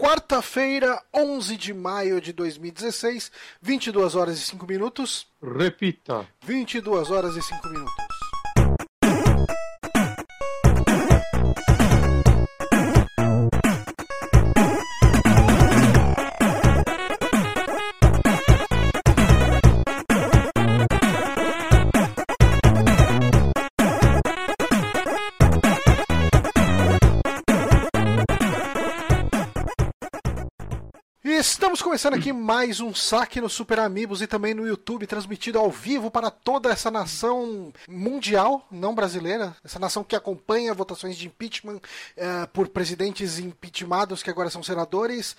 quarta-feira, 11 de maio de 2016, 22 horas e 5 minutos. Repita. 22 horas e 5 minutos. Estamos começando aqui mais um saque no Super Amigos e também no YouTube, transmitido ao vivo para toda essa nação mundial, não brasileira, essa nação que acompanha votações de impeachment uh, por presidentes impeachmentados que agora são senadores.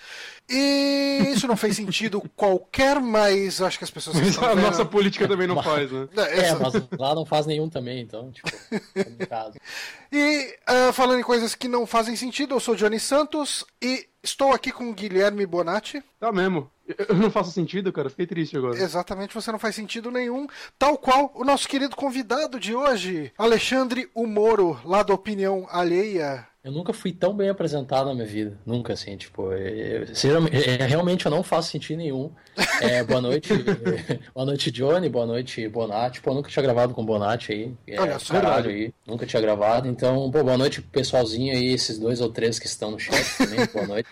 E isso não fez sentido qualquer, mas acho que as pessoas. Mas a nossa política também não faz, né? É, mas lá não faz nenhum também, então, tipo, no caso. E uh, falando em coisas que não fazem sentido, eu sou Johnny Santos e estou aqui com Guilherme Bonatti. Tá mesmo. Eu não faço sentido, cara. Fiquei triste agora. Exatamente, você não faz sentido nenhum. Tal qual o nosso querido convidado de hoje, Alexandre Humoro, lá da Opinião Alheia. Eu nunca fui tão bem apresentado na minha vida. Nunca, assim, tipo, eu, eu, realmente eu não faço sentido nenhum. É, boa noite, boa noite, Johnny, boa noite, Bonatti. Pô, nunca tinha gravado com o Bonatti aí. É, Olha só. Caralho aí. Nunca tinha gravado. Então, pô, boa noite pessoalzinho aí, esses dois ou três que estão no chat também. Boa noite.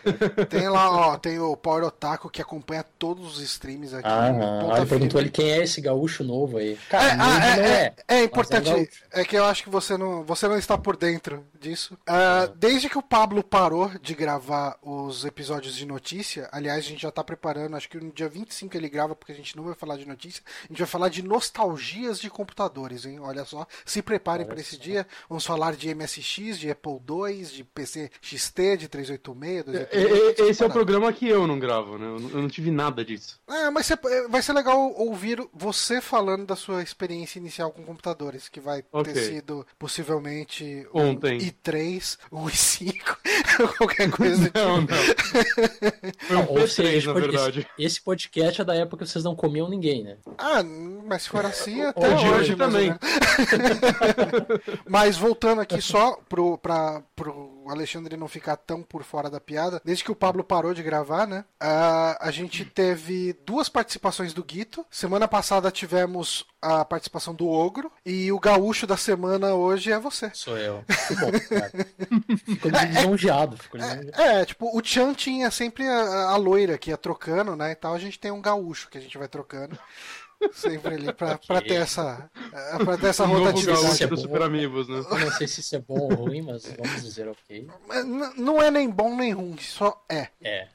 Tem lá, ó, tem o Power Otaku que acompanha todos os streams aqui. Ah, ah ele perguntou ele quem é esse gaúcho novo aí. Cara, é, ah, é, é, é, é, importante. É, que eu acho que você não, você não está por dentro disso. Uh, desde que o Pablo parou de gravar os episódios de notícia, aliás, a gente já está preparando, acho que no dia 25 ele grava, porque a gente não vai falar de notícia, a gente vai falar de nostalgias de computadores, hein? Olha só, se preparem para esse dia. Vamos falar de MSX, de Apple II, de PC XT, de 386, 286. É, esse é o programa que eu não gravo, né? Eu não tive nada disso. É, mas vai ser legal ouvir você falando da sua experiência inicial com computadores, que vai okay. ter sido possivelmente ontem i3, o i5, qualquer coisa. não, não. Foi um P3, seja, na verdade. Esse podcast é da época que vocês não comiam ninguém, né? Ah, mas se for assim, até hoje, hoje também. mas voltando aqui só pro, pra, pro Alexandre não ficar tão por fora da piada, desde que o Pablo parou de gravar, né? Uh, a gente teve duas participações do Guito. Semana passada tivemos a participação do Ogro. E o gaúcho da semana hoje é você. Sou eu. Que bom, cara. Fico lisonjeado. Fico lisonjeado. É, é, tipo, o Chan tinha sempre a, a loira que ia trocando, né? E tal, a gente tem um gaúcho que a gente vai trocando. Sempre ali pra, okay. pra ter essa, é, pra ter essa rotatividade. É do Super Amigos, né? Eu não sei se isso é bom ou ruim, mas vamos dizer ok. Não é nem bom nem ruim, só é. É.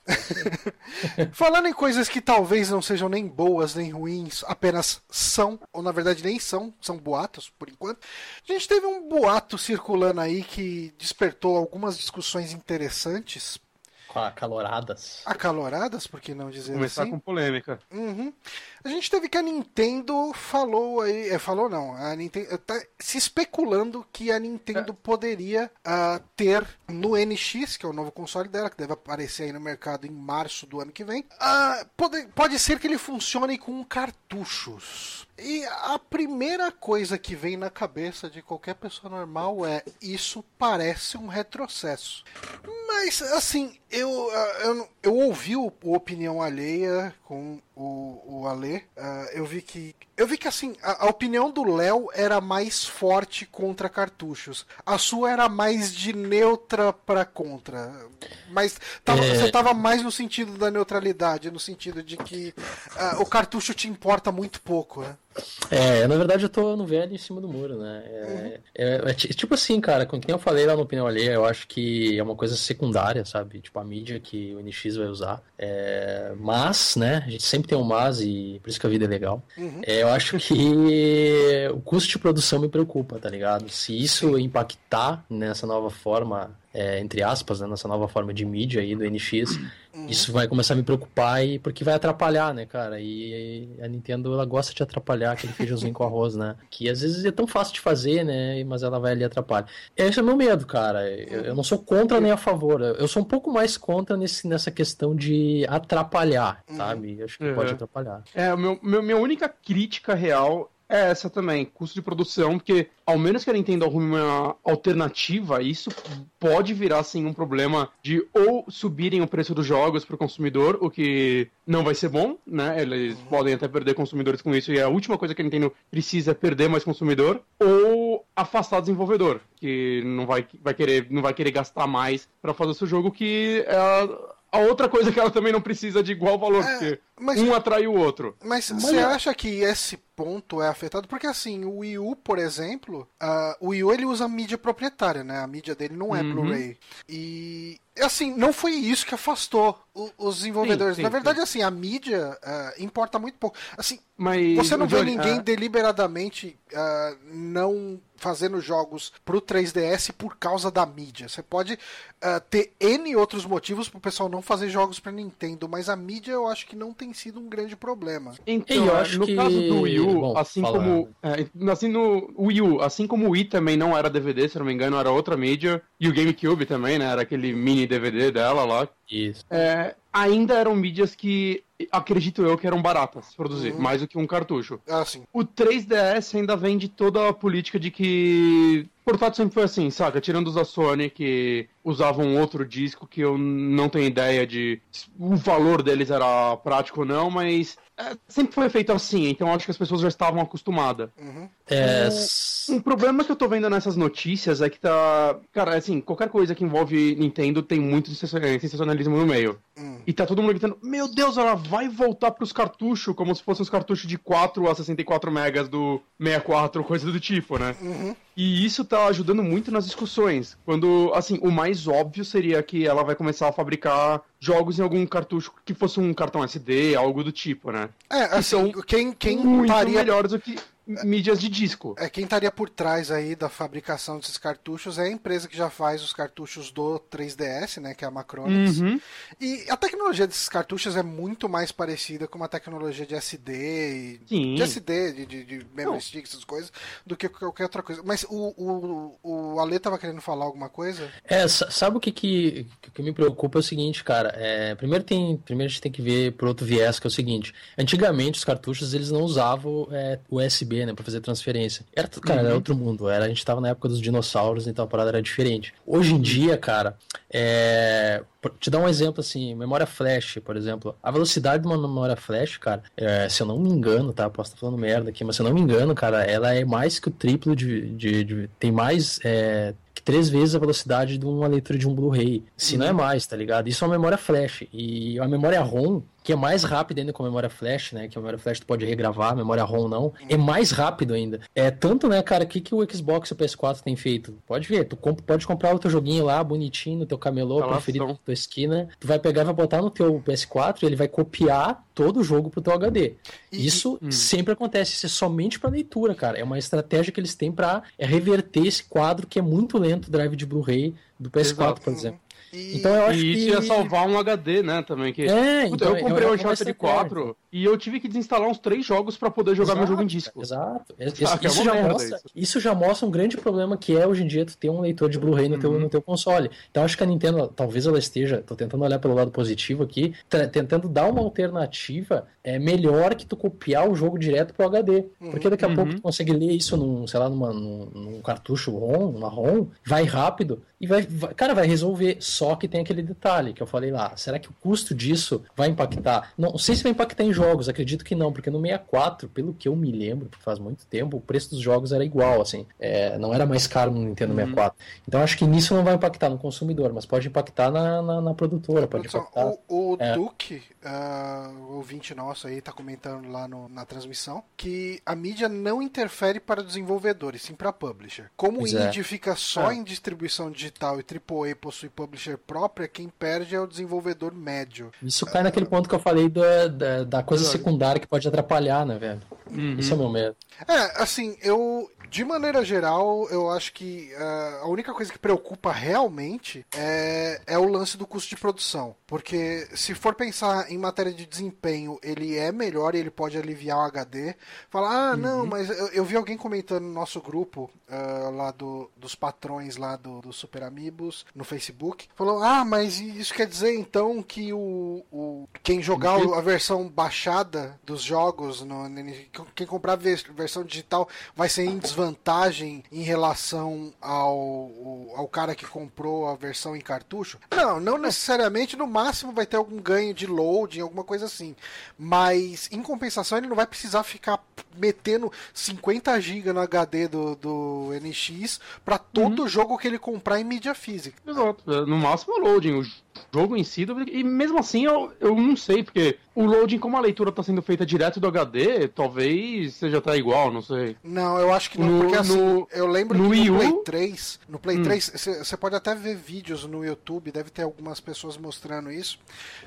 Falando em coisas que talvez não sejam nem boas nem ruins, apenas são, ou na verdade nem são, são boatos por enquanto. A gente teve um boato circulando aí que despertou algumas discussões interessantes acaloradas. Acaloradas, por que não dizer Começar assim? com polêmica. Uhum. A gente teve que a Nintendo falou aí, é, falou não, a Nintendo tá se especulando que a Nintendo é. poderia uh, ter no NX, que é o novo console dela, que deve aparecer aí no mercado em março do ano que vem, uh, pode, pode ser que ele funcione com cartuchos. E a primeira coisa que vem na cabeça de qualquer pessoa normal é isso parece um retrocesso. Mas assim, eu, ah, eu, eu ouvi o, o opinião alheia com o, o Alê, uh, eu vi que. Eu vi que assim, a, a opinião do Léo era mais forte contra cartuchos. A sua era mais de neutra para contra. Mas tava, é... você tava mais no sentido da neutralidade, no sentido de que uh, o cartucho te importa muito pouco, né? É, na verdade eu tô no velho em cima do muro, né? É, uhum. é, é, tipo assim, cara, com quem eu falei lá no Opinião Alheia, eu acho que é uma coisa secundária, sabe? Tipo, a mídia que o NX vai usar. É, mas, né, a gente sempre tem um mas e por isso que a vida é legal. Uhum. É, eu acho que o custo de produção me preocupa, tá ligado? Se isso impactar nessa nova forma é, entre aspas, né, nessa nova forma de mídia aí do NX, uhum. isso vai começar a me preocupar e porque vai atrapalhar, né, cara? E a Nintendo ela gosta de atrapalhar aquele feijãozinho com arroz, né? Que às vezes é tão fácil de fazer, né? Mas ela vai ali atrapalhar. Esse é o meu medo, cara. Eu, eu não sou contra nem a favor. Eu sou um pouco mais contra nesse, nessa questão de atrapalhar, uhum. sabe? Acho que uhum. pode atrapalhar. É, meu, meu, minha única crítica real é essa também, custo de produção, porque ao menos que a Nintendo arrume uma alternativa, isso pode virar assim um problema de ou subirem o preço dos jogos para o consumidor, o que não vai ser bom, né? Eles uhum. podem até perder consumidores com isso, e a última coisa que a Nintendo precisa é perder mais consumidor, ou afastar o desenvolvedor, que não vai, vai, querer, não vai querer gastar mais para fazer o seu jogo, que é a, a outra coisa que ela também não precisa de igual valor, é, porque mas, um atrai o outro. Mas você acha que esse ponto é afetado? Porque assim, o Wii U, por exemplo, uh, o Wii U ele usa mídia proprietária, né? A mídia dele não é uhum. Blu-ray. E assim, não foi isso que afastou os desenvolvedores. Sim, sim, Na verdade, sim. assim, a mídia uh, importa muito pouco. Assim, Mas, você não vê Johnny, ninguém uh... deliberadamente uh, não fazendo jogos pro 3DS por causa da mídia. Você pode ter N outros motivos pro pessoal não fazer jogos pra Nintendo, mas a mídia eu acho que não tem sido um grande problema. Então, eu acho no que... caso do Wii U, Bom, assim como. É, assim no Wii U, assim como o Wii também não era DVD, se não me engano, era outra mídia. E o GameCube também, né? Era aquele mini DVD dela lá. Isso. É, ainda eram mídias que acredito eu que eram baratas de produzir, uhum. mais do que um cartucho. Ah, sim. O 3DS ainda vem de toda a política de que portátil sempre foi assim, saca? Tirando os da Sony que usavam outro disco que eu não tenho ideia de o valor deles era prático ou não, mas é, sempre foi feito assim, então acho que as pessoas já estavam acostumadas. Uhum. É... Um, um, problema que eu tô vendo nessas notícias é que tá. Cara, assim, qualquer coisa que envolve Nintendo tem muito sensacionalismo no meio. Uhum. E tá todo mundo gritando: Meu Deus, ela vai voltar pros cartuchos, como se fossem os cartuchos de 4 a 64 megas do 64, coisa do tipo, né? Uhum. E isso tá ajudando muito nas discussões. Quando, assim, o mais óbvio seria que ela vai começar a fabricar jogos em algum cartucho que fosse um cartão SD, algo do tipo, né? É, assim, quem, quem muito estaria... melhores do que mídias de disco. É, quem estaria por trás aí da fabricação desses cartuchos é a empresa que já faz os cartuchos do 3DS, né, que é a Macronix. Uhum. E a tecnologia desses cartuchos é muito mais parecida com uma tecnologia de SD, Sim. de SD, de, de, de memory stick, essas coisas, do que qualquer outra coisa. Mas o, o, o Ale tava querendo falar alguma coisa? É, sabe o que que, que me preocupa é o seguinte, cara, é, primeiro tem, primeiro a gente tem que ver por outro viés, que é o seguinte, antigamente os cartuchos eles não usavam é, USB né, para fazer transferência. Era, cara, uhum. era outro mundo. Era, a gente tava na época dos dinossauros, então a parada era diferente. Hoje em dia, cara, é... te dar um exemplo assim, memória flash, por exemplo. A velocidade de uma memória flash, cara, é, se eu não me engano, tá? Posso estar falando merda aqui, mas se eu não me engano, cara, ela é mais que o triplo de. de, de tem mais. É, três vezes a velocidade de uma leitura de um Blu-ray. Se uhum. não é uhum. mais, tá ligado? Isso é uma memória flash. E a memória ROM, que é mais rápida ainda com a memória flash, né? Que a memória flash tu pode regravar, a memória ROM não. É mais rápido ainda. É tanto, né, cara, o que, que o Xbox e o PS4 tem feito? Pode ver, tu comp pode comprar o teu joguinho lá, bonitinho, no teu camelô, Relação. preferido tua esquina. Tu vai pegar, vai botar no teu PS4 e ele vai copiar todo o jogo pro teu HD. E, Isso hum. sempre acontece, isso é somente para leitura, cara. É uma estratégia que eles têm para é, reverter esse quadro que é muito lento, drive de Blu-ray do PS4, Exato. por exemplo. E, então eu acho e isso que... ia salvar um HD, né, também. Que... É, Puta, então, eu comprei o Uncharted 4 e eu tive que desinstalar uns três jogos para poder jogar exato, meu jogo em disco. Exato. Isso, isso, já mostra, isso. isso. já mostra um grande problema que é hoje em dia tu ter um leitor de Blu-ray no, uhum. teu, no teu console. Então acho que a Nintendo, talvez ela esteja, tô tentando olhar pelo lado positivo aqui, tentando dar uma alternativa é melhor que tu copiar o jogo direto pro HD. Uhum. Porque daqui a uhum. pouco tu consegue ler isso num, sei lá, numa, num, num cartucho ROM, numa ROM, vai rápido e vai, vai, cara, vai resolver. Só que tem aquele detalhe que eu falei lá. Será que o custo disso vai impactar? Não sei se vai impactar em jogos, acredito que não, porque no 64, pelo que eu me lembro, faz muito tempo, o preço dos jogos era igual, assim. É, não era mais caro no Nintendo uhum. 64. Então acho que nisso não vai impactar no consumidor, mas pode impactar na, na, na produtora, pode impactar. O, o é. Duke, uh, o ouvinte nosso aí, tá comentando lá no, na transmissão, que a mídia não interfere para desenvolvedores, sim para publisher. Como o indie é. fica só é. em distribuição digital e AAA possui publisher própria, quem perde é o desenvolvedor médio. Isso cai naquele ponto que eu falei da, da, da coisa secundária que pode atrapalhar, né, velho? Uhum. Isso é o meu medo. É, assim, eu, de maneira geral, eu acho que uh, a única coisa que preocupa realmente é, é o lance do custo de produção. Porque se for pensar em matéria de desempenho, ele é melhor e ele pode aliviar o HD. Falar, ah, uhum. não, mas eu, eu, vi alguém comentando no nosso grupo uh, lá do, dos patrões lá do, do Super Amigos no Facebook. Falou: Ah, mas isso quer dizer então que o, o quem jogar a versão baixada dos jogos, no, quem comprar a versão digital vai ser em desvantagem em relação ao, ao cara que comprou a versão em cartucho? Não, não necessariamente. No máximo vai ter algum ganho de loading, alguma coisa assim. Mas em compensação ele não vai precisar ficar metendo 50 GB no HD do, do NX para todo uhum. jogo que ele comprar em mídia física. Exato. No máximo loading. O jogo em si, e mesmo assim eu, eu não sei, porque o loading, como a leitura está sendo feita direto do HD, talvez seja até igual, não sei. Não, eu acho que não, no, porque assim, no, eu lembro no que no Play 3, no Play hum. 3, você pode até ver vídeos no YouTube, deve ter algumas pessoas mostrando isso.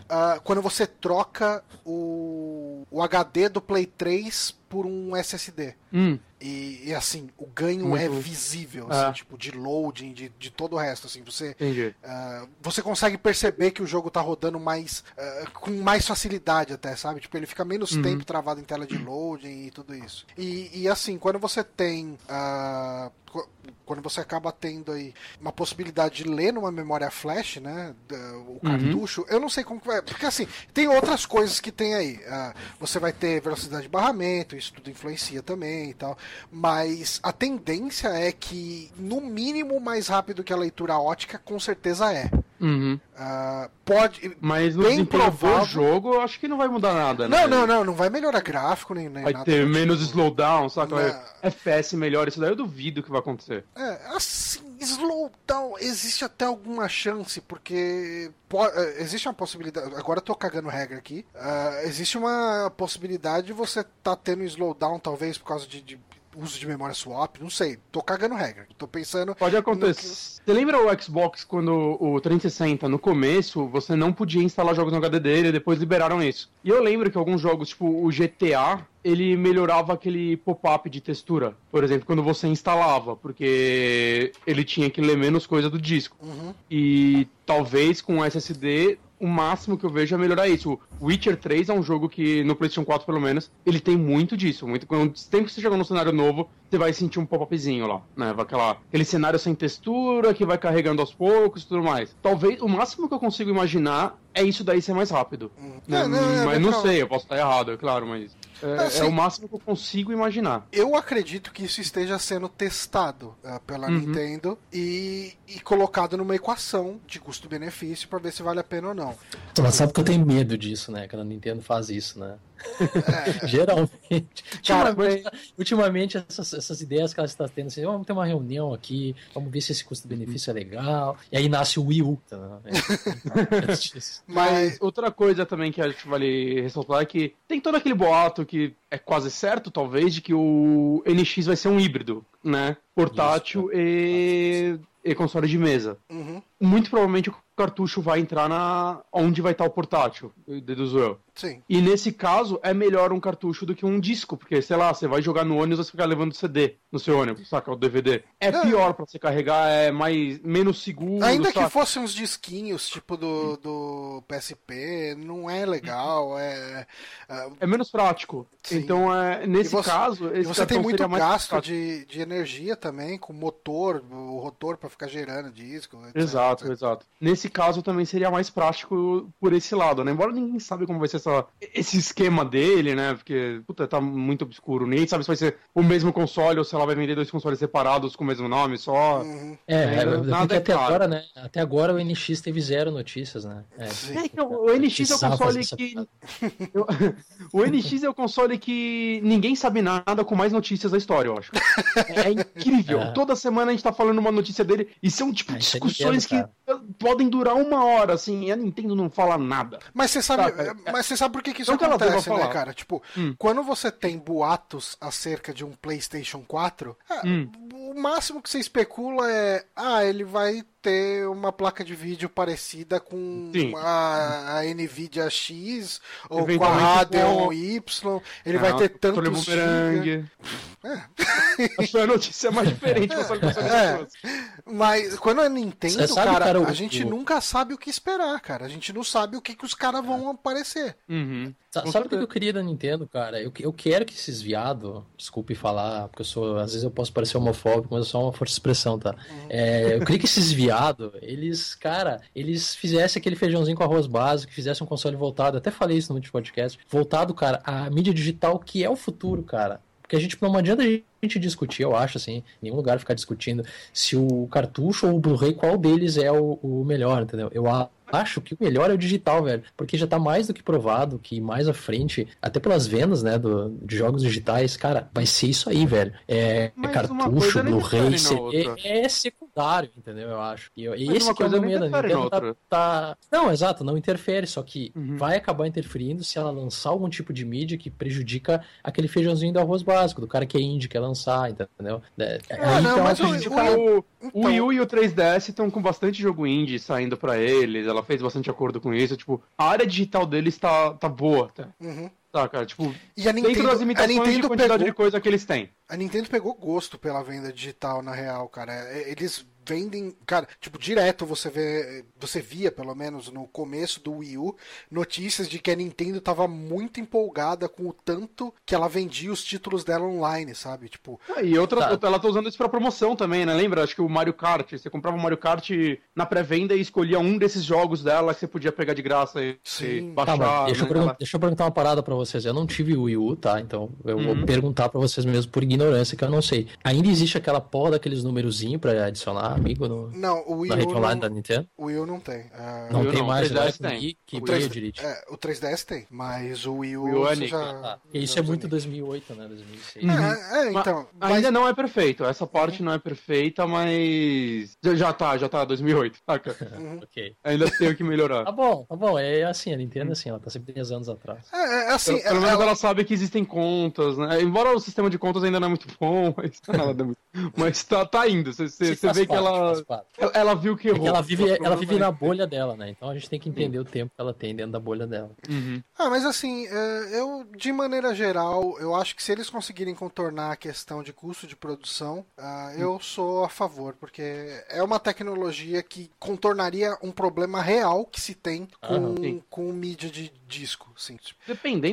Uh, quando você troca o, o HD do Play 3 por um SSD. Hum. E, e, assim, o ganho Muito. é visível, assim, é. tipo, de loading, de, de todo o resto, assim, você uh, você consegue perceber que o jogo tá rodando mais uh, com mais facilidade até, sabe? Tipo, ele fica menos uhum. tempo travado em tela de loading e tudo isso. E, e assim, quando você tem uh, quando você acaba tendo aí uma possibilidade de ler numa memória flash, né, o uhum. cartucho, uhum. eu não sei como que vai, porque assim, tem outras coisas que tem aí. Uh, você vai ter velocidade de barramento, isso tudo influencia também e tal, mas a tendência é que no mínimo mais rápido que a leitura ótica, com certeza é. Uhum. Uh, pode. Mas no bem provável... do jogo, eu acho que não vai mudar nada, né? Não, não, não, não vai melhorar gráfico nem, nem vai nada. Vai ter menos tipo. slowdown, saca? Não. FPS melhor, isso daí eu duvido que vai acontecer. É, assim, slowdown, existe até alguma chance, porque é, existe uma possibilidade. Agora eu tô cagando regra aqui. Uh, existe uma possibilidade de você tá tendo slowdown, talvez, por causa de, de uso de memória swap, não sei. Tô cagando regra. Tô pensando. Pode acontecer. Você lembra o Xbox quando o 360, no começo, você não podia instalar jogos no HD dele, depois liberaram isso. E eu lembro que alguns jogos, tipo o GTA, ele melhorava aquele pop-up de textura, por exemplo, quando você instalava, porque ele tinha que ler menos coisa do disco. Uhum. E talvez com SSD o máximo que eu vejo é melhorar isso. O Witcher 3 é um jogo que, no PlayStation 4 pelo menos, ele tem muito disso. Muito, quando sempre que você joga num cenário novo, você vai sentir um pop-upzinho lá, né? Aquela, aquele cenário sem textura, que vai carregando aos poucos e tudo mais. Talvez, o máximo que eu consigo imaginar é isso daí ser mais rápido. Hum. Né? É, não, é, mas não sei, eu posso estar errado, é claro, mas... É, assim, é, o máximo que eu consigo imaginar. Eu acredito que isso esteja sendo testado uh, pela uhum. Nintendo e, e, colocado numa equação de custo-benefício para ver se vale a pena ou não. Mas sabe que eu tenho medo disso, né? Quando a Nintendo faz isso, né? É. Geralmente. Cara, ultimamente, ultimamente essas, essas, ideias que ela está tendo, assim, vamos ter uma reunião aqui, vamos ver se esse custo-benefício é legal. E aí nasce o Wii U. Tá? mas outra coisa também que a gente vale ressaltar é que tem todo aquele boato que é quase certo, talvez, de que o NX vai ser um híbrido, né? Portátil Isso, e, e console de mesa. Uhum. Muito provavelmente o cartucho vai entrar na onde vai estar o portátil, deduzo eu. Sim. E nesse caso, é melhor um cartucho do que um disco, porque, sei lá, você vai jogar no ônibus, você ficar levando CD no seu ônibus, saca? O DVD. É, é. pior para você carregar, é mais, menos seguro. Ainda saca? que fossem uns disquinhos, tipo do, do PSP, não é legal, é... É, é menos prático. Sim. Então, é, nesse você, caso, esse você tem muito gasto de, de energia também, com motor, o rotor para ficar gerando disco. Etc, exato, etc. exato. Nesse caso, também seria mais prático por esse lado, né? Embora ninguém sabe como vai ser essa esse esquema dele, né? Porque, puta, tá muito obscuro. Ninguém sabe se vai ser o mesmo console ou se ela vai vender dois consoles separados com o mesmo nome só. Uhum. É, é, nada é até claro. agora, né? Até agora o NX teve zero notícias, né? É, é que o, NX é o console que. o NX é o console que ninguém sabe nada com mais notícias da história, eu acho. É incrível. É. Toda semana a gente tá falando uma notícia dele e são, tipo, é, discussões que podem durar uma hora, assim, e a Nintendo não fala nada. Mas você sabe, mas você sabe por que, que isso acontece, né, cara? Tipo, hum. quando você tem boatos acerca de um PlayStation 4, é, hum. O máximo que você especula é, ah, ele vai ter uma placa de vídeo parecida com a, a Nvidia X ou com a Radeon com- Y. Ele vai ter giga. bumerangue. Acho que a notícia é mais diferente É. pessoas. Mas quando é Nintendo, sabe, cara, cara, o- a gente o- nunca sabe o que esperar, cara. A gente não sabe o que, que os caras vão aparecer. Uhum. Sabe o que eu queria da Nintendo, cara? Eu, eu quero que esses viado, desculpe falar, porque eu sou, às vezes eu posso parecer homofóbico, mas é só uma força de expressão, tá? É, eu queria que esses viado, eles, cara, eles fizessem aquele feijãozinho com arroz básico, fizessem um console voltado, até falei isso no último podcast, voltado, cara, à mídia digital que é o futuro, cara. Porque a gente não adianta a gente discutir, eu acho, assim, em nenhum lugar ficar discutindo se o cartucho ou o Blu-ray, qual deles é o, o melhor, entendeu? Eu a- acho que o melhor é o digital, velho. Porque já tá mais do que provado que mais à frente, até pelas vendas, né, do, de jogos digitais, cara, vai ser isso aí, velho. É, é cartucho, Blu-ray, outra. é secundário, entendeu? Eu acho. E, e Mas esse uma que é o coisa meu não medo. Nintendo tá, tá- Não, exato, não interfere, só que Uhum. vai acabar interferindo se ela lançar algum tipo de mídia que prejudica aquele feijãozinho do arroz básico, do cara que é indie, quer lançar, entendeu? É, Ah, aí não, que é uma mas o-. O, o Então- Wii U e o 3DS estão com bastante jogo indie saindo pra eles. Ela fez bastante acordo com isso. Tipo, a área digital deles tá, tá boa, tá? Uhum. Tá, cara, tipo, E a dentro Nintendo, das a limitações de Nintendo quantidade pegou, de coisa que eles têm. a Nintendo pegou gosto pela venda digital, na real, cara. É, Eles vendem, cara, tipo, direto você vê, você via, pelo menos no começo do Wii U, notícias de que a Nintendo tava muito empolgada com o tanto que ela vendia os títulos dela online, sabe? Tipo, Ah, E outra, Tá. ela tá usando isso pra promoção também, né? Lembra? Acho que o Mario Kart, você comprava o Mario Kart na pré-venda e escolhia um desses jogos dela que você podia pegar de graça e, Sim. Tá, baixar. mas deixa, eu né? pergun- deixa eu perguntar uma parada pra vocês. Eu não tive o Wii U, tá? Então eu Uhum. vou perguntar pra vocês mesmo por ignorância, que eu não sei. Ainda existe aquela porra daqueles numerozinhos pra adicionar amigo no, não, o Wii na rede U online não, da Nintendo? o Wii U não tem. Ah, Não Wii U tem não, mais, 3DS né? tem. Que, que O o, Wii 3, Direct. é, o 3DS tem, mas o Wii U, Wii U é níquel. já... Ah, isso já é muito usou 2008, né? 2006. Uhum. É, é, então. mas- Ainda não é perfeito, essa parte não é perfeita, mas. Já, já tá, já tá, 2008, saca? Uhum. Ok. Ainda tenho que melhorar. Tá bom, tá bom. É assim, a Nintendo, assim, ela tá sempre 10 anos atrás. É, é, assim, Pelo, pelo menos ela- ela sabe que existem contas, né? Embora o sistema de contas ainda não é muito bom, mas, nada mas tá, tá indo. Você, vê que parte, ela, parte. ela. ela viu que É errou. que ela vive, ela vive na bolha dela, né? Então a gente tem que entender o tempo que ela tem dentro da bolha dela. Uhum. Ah, mas assim, é, eu, de maneira geral, eu acho que se eles conseguirem contornar a questão de custo de produção, ah, eu sou a favor, porque é uma tecnologia que contornaria um problema real que se tem com, sim. com mídia de disco, sim. tipo,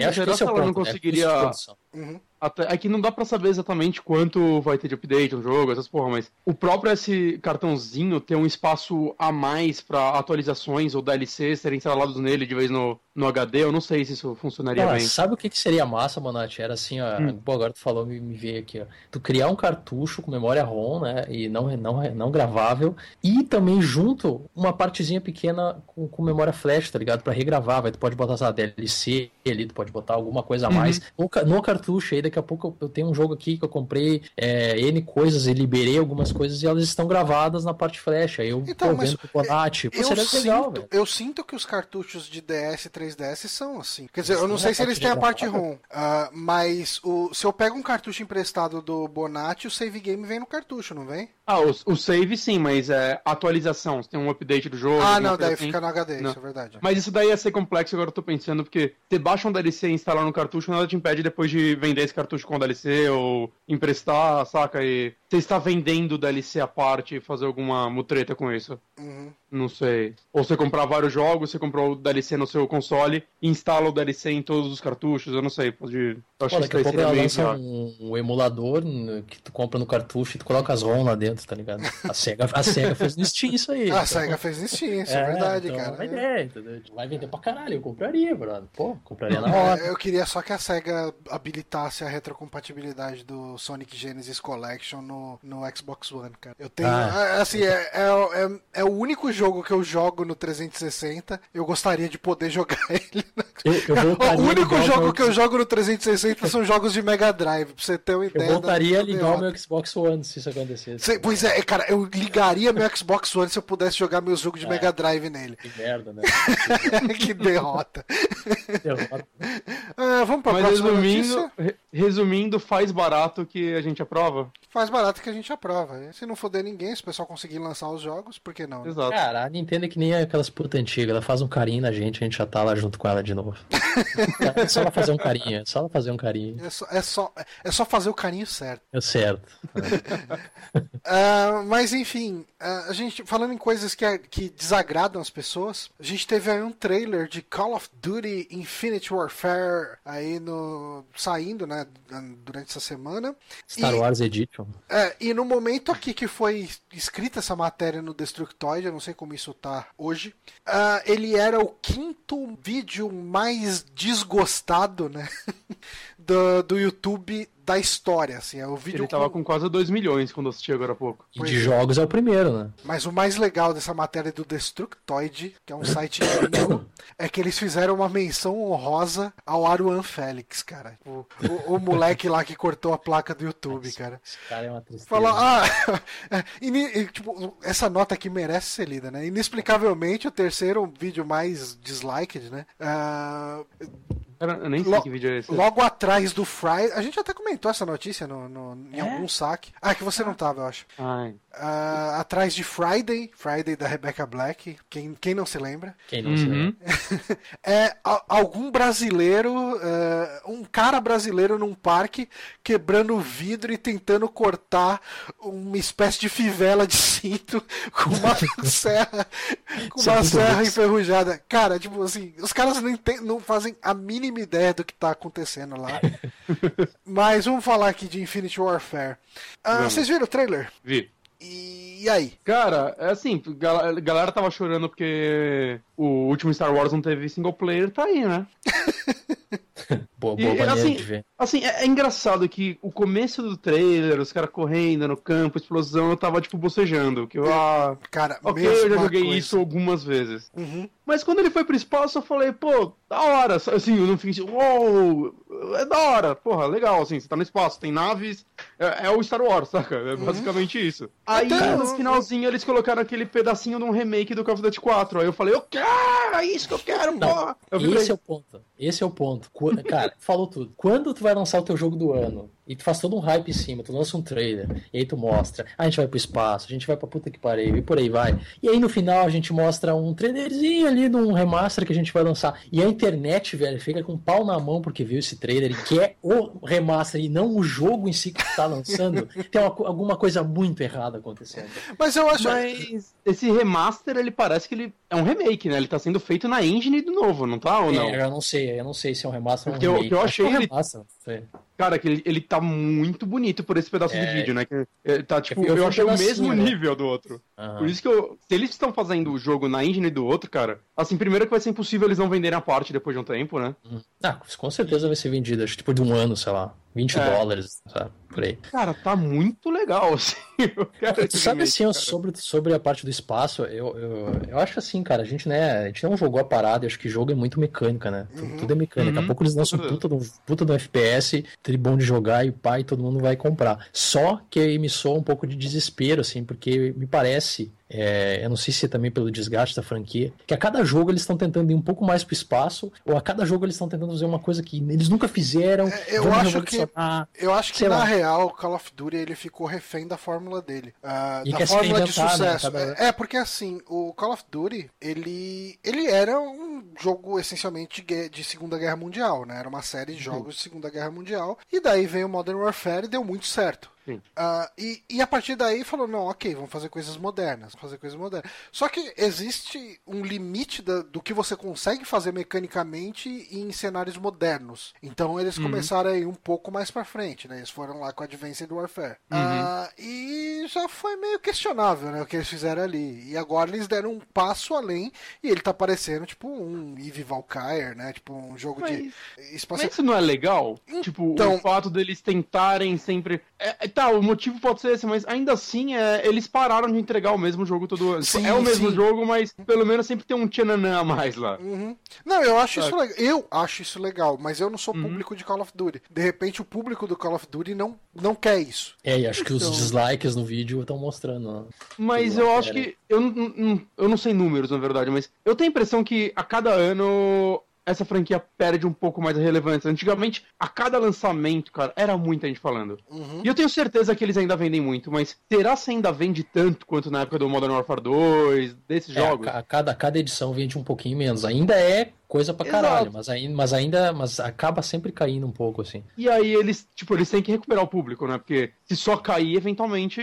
que será que é ela não ponto, né? conseguiria. Produção. Uhum. Até, é que não dá pra saber exatamente quanto vai ter de update no jogo, essas porra, mas o próprio esse cartãozinho tem um espaço a mais pra atualizações ou DLCs serem instalados nele de vez no, no HD, eu não sei se isso funcionaria Não, bem. sabe o que, que seria massa, Monati? Era assim, ó. Hum. Pô, agora tu falou, me, me veio aqui, ó. Tu criar um cartucho com memória ROM, né? E não, não, não gravável. E também junto uma partezinha pequena com, com memória flash, tá ligado? Pra regravar. Vai, tu pode botar, lá, DLC ali, tu pode botar alguma coisa a Uhum. mais. No, ca- no cartucho aí, daqui a pouco eu, eu tenho um jogo aqui que eu comprei é, N coisas e liberei algumas coisas e elas estão gravadas na parte flash. Aí eu Então, tô mas vendo com o Bonatti. Pô, Eu seria legal, sinto, eu sinto que os cartuchos de DS e 3DS são assim. Quer dizer, eu não sei se eles têm a parte. ROM, ah, mas o, se eu pego um cartucho emprestado do Bonatti, o save game vem no cartucho, não vem? Ah, o, o save sim, mas é atualização, se tem um update do jogo. Ah, não, daí assim. fica no HD, Não. isso é verdade. Mas isso daí ia ser complexo, agora eu tô pensando, porque você baixa um DLC e instalar no cartucho, nada te impede depois de vender esse cartucho com DLC ou emprestar, saca? E você está vendendo o DLC à parte e fazer alguma mutreta com isso. Uhum. Não sei. Ou você comprar vários jogos, você comprou o DLC no seu console e instala o DLC em todos os cartuchos, eu não sei. Pode... Eu acho que isso pouco lança um, um emulador que tu compra no cartucho e tu coloca as ROM lá dentro, tá ligado? A SEGA, a SEGA fez no Steam isso aí. A então. SEGA fez no Steam, isso é, verdade, então, cara. Vai ideia, entendeu? Vai vender pra caralho, eu compraria, brother. Pô, compraria na hora. É, eu queria só que a SEGA habilitasse a retrocompatibilidade do Sonic Genesis Collection no, no Xbox One, cara. Eu tenho. Ah. é, Assim, é, é, é, é o único jogo que eu jogo no 360. Eu gostaria de poder jogar ele no Eu, eu O único jogo meu que eu jogo no 360 são jogos de Mega Drive, pra você ter uma ideia. Eu voltaria a ligar o meu Xbox One se isso acontecesse. Cê- Pois é, cara, eu ligaria meu Xbox One se eu pudesse jogar meus jogos de É. Mega Drive nele. Que merda, né? que derrota. Derrota. Ah, vamos pra Mas próxima resumindo, notícia. resumindo, faz barato que a gente aprova. Faz barato que a gente aprova. Se não foder ninguém, se o pessoal conseguir lançar os jogos, por que não? né? Exato. Cara, a Nintendo é que nem aquelas putas antigas. Ela faz um carinho na gente, a gente já tá lá junto com ela de novo. É só ela fazer um carinho, é só ela fazer um carinho. É só, é, só, é só fazer o carinho certo. É certo. Ah, mas enfim, ah, a gente falando em coisas que, que desagradam as pessoas, a gente teve aí um trailer de Call of Duty Infinite Warfare aí no saindo, né, durante essa semana. Star E- Wars Edition. É, e no momento aqui que foi escrita essa matéria no Destructoid, eu não sei como isso tá hoje, ah, ele era o quinto vídeo mais desgostado, né, do, do YouTube da história, assim, é o vídeo Ele tava com- com quase 2 milhões quando eu assisti agora há pouco. E de é. jogos é o primeiro, né? Mas o mais legal dessa matéria do Destructoid, que é um site gringo, é que eles fizeram uma menção honrosa ao Aruan Félix, cara. O, o, o moleque lá que cortou a placa do YouTube, cara. Esse cara é uma tristeza. Fala, ah, é, ini- e, tipo, essa nota aqui merece ser lida, né? Inexplicavelmente, o terceiro vídeo mais disliked, né? Ah, Cara, eu nem sei Lo- que vídeo é esse. logo atrás do Friday. A gente até comentou essa notícia no, no- em É? algum saque. Ah, que você não tava, eu acho. Ai. Ah, atrás de Friday, Friday da Rebecca Black, quem, quem não se lembra. Quem não se Uhum. lembra? É a- algum brasileiro, é, um cara brasileiro num parque quebrando o vidro e tentando cortar uma espécie de fivela de cinto com uma serra, com uma serra enferrujada. Cara, tipo assim, os caras não, enten- não fazem a mínima ideia do que tá acontecendo lá. Mas vamos falar aqui de Infinite Warfare. Vamos. vocês viram o trailer? Vi. E, aí? Cara, é assim, a galera tava chorando porque o último Star Wars não teve single player, tá aí, né? Boa, E, boa maneira assim, de ver. Assim, é, é engraçado que o começo do trailer, os caras correndo no campo, explosão, eu tava, tipo, bocejando. Que eu, ah, Cara, ok, eu já joguei coisa. isso algumas vezes. Uhum. Mas quando ele foi pro espaço, eu falei, pô, da hora. Assim, eu não fiquei assim, uou, é da hora. Porra, legal, assim, você tá no espaço, tem naves, é, é o Star Wars, saca? É basicamente isso. Aí, Até no finalzinho, eles colocaram aquele pedacinho de um remake do Call of Duty 4. Aí eu falei, eu quero, é isso que eu quero, porra. Eu. Esse é o ponto. Esse é o ponto. Cara, falou tudo. Quando tu vai lançar o teu jogo do ano e tu faz todo um hype em cima, tu lança um trailer, e aí tu mostra, "Ah, a gente vai pro espaço, a gente vai pra puta que pariu, e por aí vai. E aí no final a gente mostra um trailerzinho ali de um remaster que a gente vai lançar. E a internet, velho, fica com o pau na mão porque viu esse trailer e quer o remaster e não o jogo em si que tu tá lançando. Tem uma alguma coisa muito errada acontecendo. Mas eu acho. Mas esse remaster, ele parece que ele é um remake, né? Ele tá sendo feito na engine do novo, não tá ou não? É, eu não sei, eu não sei se é um remaster ou um remake. que eu Acho que é um achei ele- remaster, sei. Cara, que ele, ele tá muito bonito por esse pedaço de É. vídeo, né? Que, é, tá, tipo, Eu eu, achei o mesmo né? nível do outro. Aham. Por isso que eu. Se eles estão fazendo o jogo na engine do outro, cara, assim, primeiro que vai ser impossível eles não venderem a parte depois de um tempo, né? Ah, com certeza vai ser vendido, acho que tipo de um ano, sei lá. 20 É. dólares, sabe? Por aí. Cara, tá muito legal, assim. Sabe assim, cara. sobre, sobre a parte do espaço, eu, eu, eu acho assim, cara, a gente, né, a gente não jogou a parada, eu acho que jogo é muito mecânica, né? Tudo, Uhum. tudo é mecânica. Daqui Uhum. a pouco eles lançam Tudo. puta do, puta do FPS, tribom de jogar e pai, todo mundo vai comprar. Só que aí me soa um pouco de desespero, assim, porque me parece, é, eu não sei se é também pelo desgaste da franquia, que a cada jogo eles estão tentando ir um pouco mais pro espaço, ou a cada jogo eles estão tentando fazer uma coisa que eles nunca fizeram. É, eu acho que-. Eu acho que na lá. real o Call of Duty ele ficou refém da fórmula dele, E da se fórmula de reinventar, né, sucesso. cada- É, é, porque assim o Call of Duty ele ele era um jogo essencialmente de, de Segunda Guerra Mundial, né? Era uma série de jogos de Segunda Guerra Mundial e daí veio o Modern Warfare e deu muito certo. Ah, e, e a partir daí falou, não, ok, vamos fazer coisas modernas, fazer coisas modernas. Só que existe um limite da- do que você consegue fazer mecanicamente em cenários modernos. Então eles começaram aí um pouco mais pra frente, né? Eles foram lá com Advanced Warfare. Ah, e já foi meio questionável, né, o que eles fizeram ali. E agora eles deram um passo além e ele tá parecendo tipo um Eve Valkyrie, né? Tipo um jogo de Mas- espacial. Mas isso não é legal? Tipo, Então- o fato deles tentarem sempre. É, é tá, o motivo pode ser esse, mas ainda assim é, eles pararam de entregar o mesmo jogo todo ano. Sim, é o mesmo sim. jogo, mas pelo menos sempre tem um tchananã a mais lá. Uhum. Não, eu acho isso legal. Eu acho isso legal, mas eu não sou uhum. público de Call of Duty. De repente o público do Call of Duty não, não quer isso. É, e acho que então... os dislikes no vídeo estão mostrando. Mas eu acho que. Eu, não, eu não sei números, na verdade, mas eu tenho a impressão que a cada ano essa franquia perde um pouco mais a relevância. Antigamente, a cada lançamento, cara, era muita gente falando. Uhum. E eu tenho certeza que eles ainda vendem muito, mas será se ainda vende tanto quanto na época do Modern Warfare 2, desses é, jogos? A, cada, cada edição vende um pouquinho menos. Ainda é coisa pra caralho, mas ainda, mas ainda mas acaba sempre caindo um pouco, assim. E aí eles, tipo, eles têm que recuperar o público, né? Porque se só cair, eventualmente,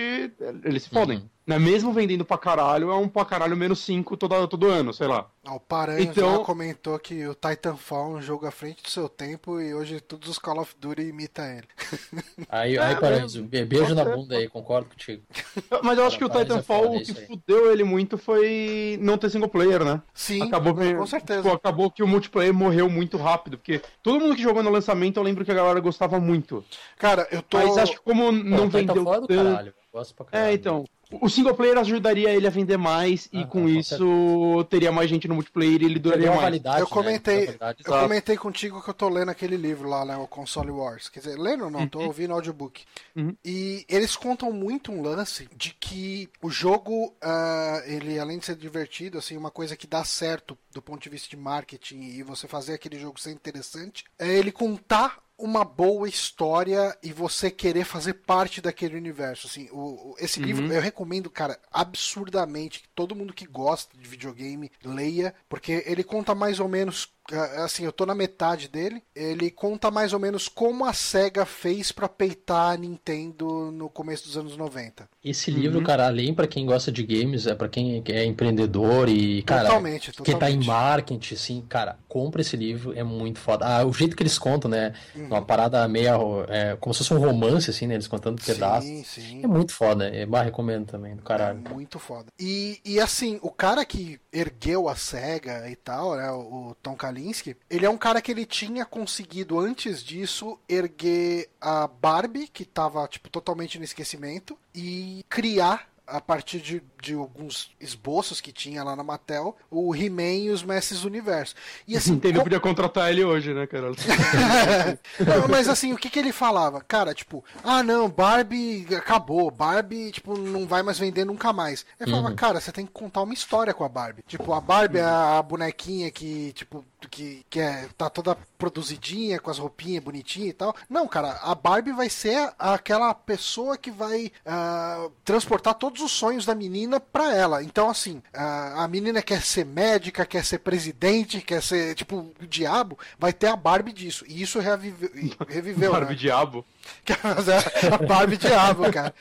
eles se fodem. Uhum. Né? Mesmo vendendo pra caralho, é um pra caralho menos 5 todo, todo ano, sei lá. Ah, o Paranhos então... comentou que o Titanfall é um jogo à frente do seu tempo e hoje todos os Call of Duty imitam ele. Aí, aí é, Paranhos, beijo na bunda aí, concordo contigo. Mas eu acho que o é Titanfall, o que fudeu ele muito foi não ter single player, né? Sim, acabou, com certeza. Tipo, acabou que o multiplayer morreu muito rápido, porque todo mundo que jogou no lançamento, eu lembro que a galera gostava muito. Cara, eu tô... Mas acho que como não Pô, vendeu tanto... Caralho. Gosto pra é, caralho. É, então. O single player ajudaria ele a vender mais ah, e com isso teria mais gente no multiplayer e ele duraria mais. Validade, eu né? comentei, né? eu comentei contigo que eu tô lendo aquele livro lá, né, o Console Wars. Quer dizer, lendo não, tô uhum. ouvindo audiobook. Uhum. E eles contam muito um lance de que o jogo, uh, ele além de ser divertido, assim, uma coisa que dá certo do ponto de vista de marketing e você fazer aquele jogo ser interessante, é ele contar uma boa história e você querer fazer parte daquele universo. Assim, o, esse uhum. livro eu recomendo, cara, absurdamente que todo mundo que gosta de videogame leia, porque ele conta mais ou menos assim, eu tô na metade dele. Ele conta mais ou menos como a SEGA fez para peitar a Nintendo no começo dos anos 90. Esse livro, uhum. cara, além para quem gosta de games, é para quem é empreendedor e, cara, totalmente, totalmente. quem tá em marketing, assim, cara, compra esse livro, é muito foda. Ah, o jeito que eles contam, né? Uhum. Uma parada meia, é, como se fosse um romance, assim, né? Eles contando pedaços. Sim, sim. É muito foda, é, bah, recomendo também, do caralho. É muito foda. E, e assim, o cara que ergueu a SEGA e tal, né? O Tom Kalinske, ele é um cara que ele tinha conseguido antes disso erguer a Barbie, que estava tipo totalmente no esquecimento, e criar a partir de, de alguns esboços que tinha lá na Mattel, o He-Man e os Mestres do Universo. E assim, com... podia contratar ele hoje, né, cara? não, mas assim, o que que ele falava? Cara, tipo, ah não, Barbie acabou, Barbie, tipo, não vai mais vender nunca mais. Ele falava, uhum. cara, você tem que contar uma história com a Barbie. Tipo, a Barbie é a bonequinha que, tipo, que, que é, tá toda produzidinha, com as roupinhas bonitinhas e tal. Não, cara, a Barbie vai ser aquela pessoa que vai uh, transportar todos os sonhos da menina pra ela. Então, assim, uh, a menina quer ser médica, quer ser presidente, quer ser, tipo, o diabo, vai ter a Barbie disso. E isso reviveu. reviveu Barbie né? diabo? Quer fazer a Barbie diabo, cara.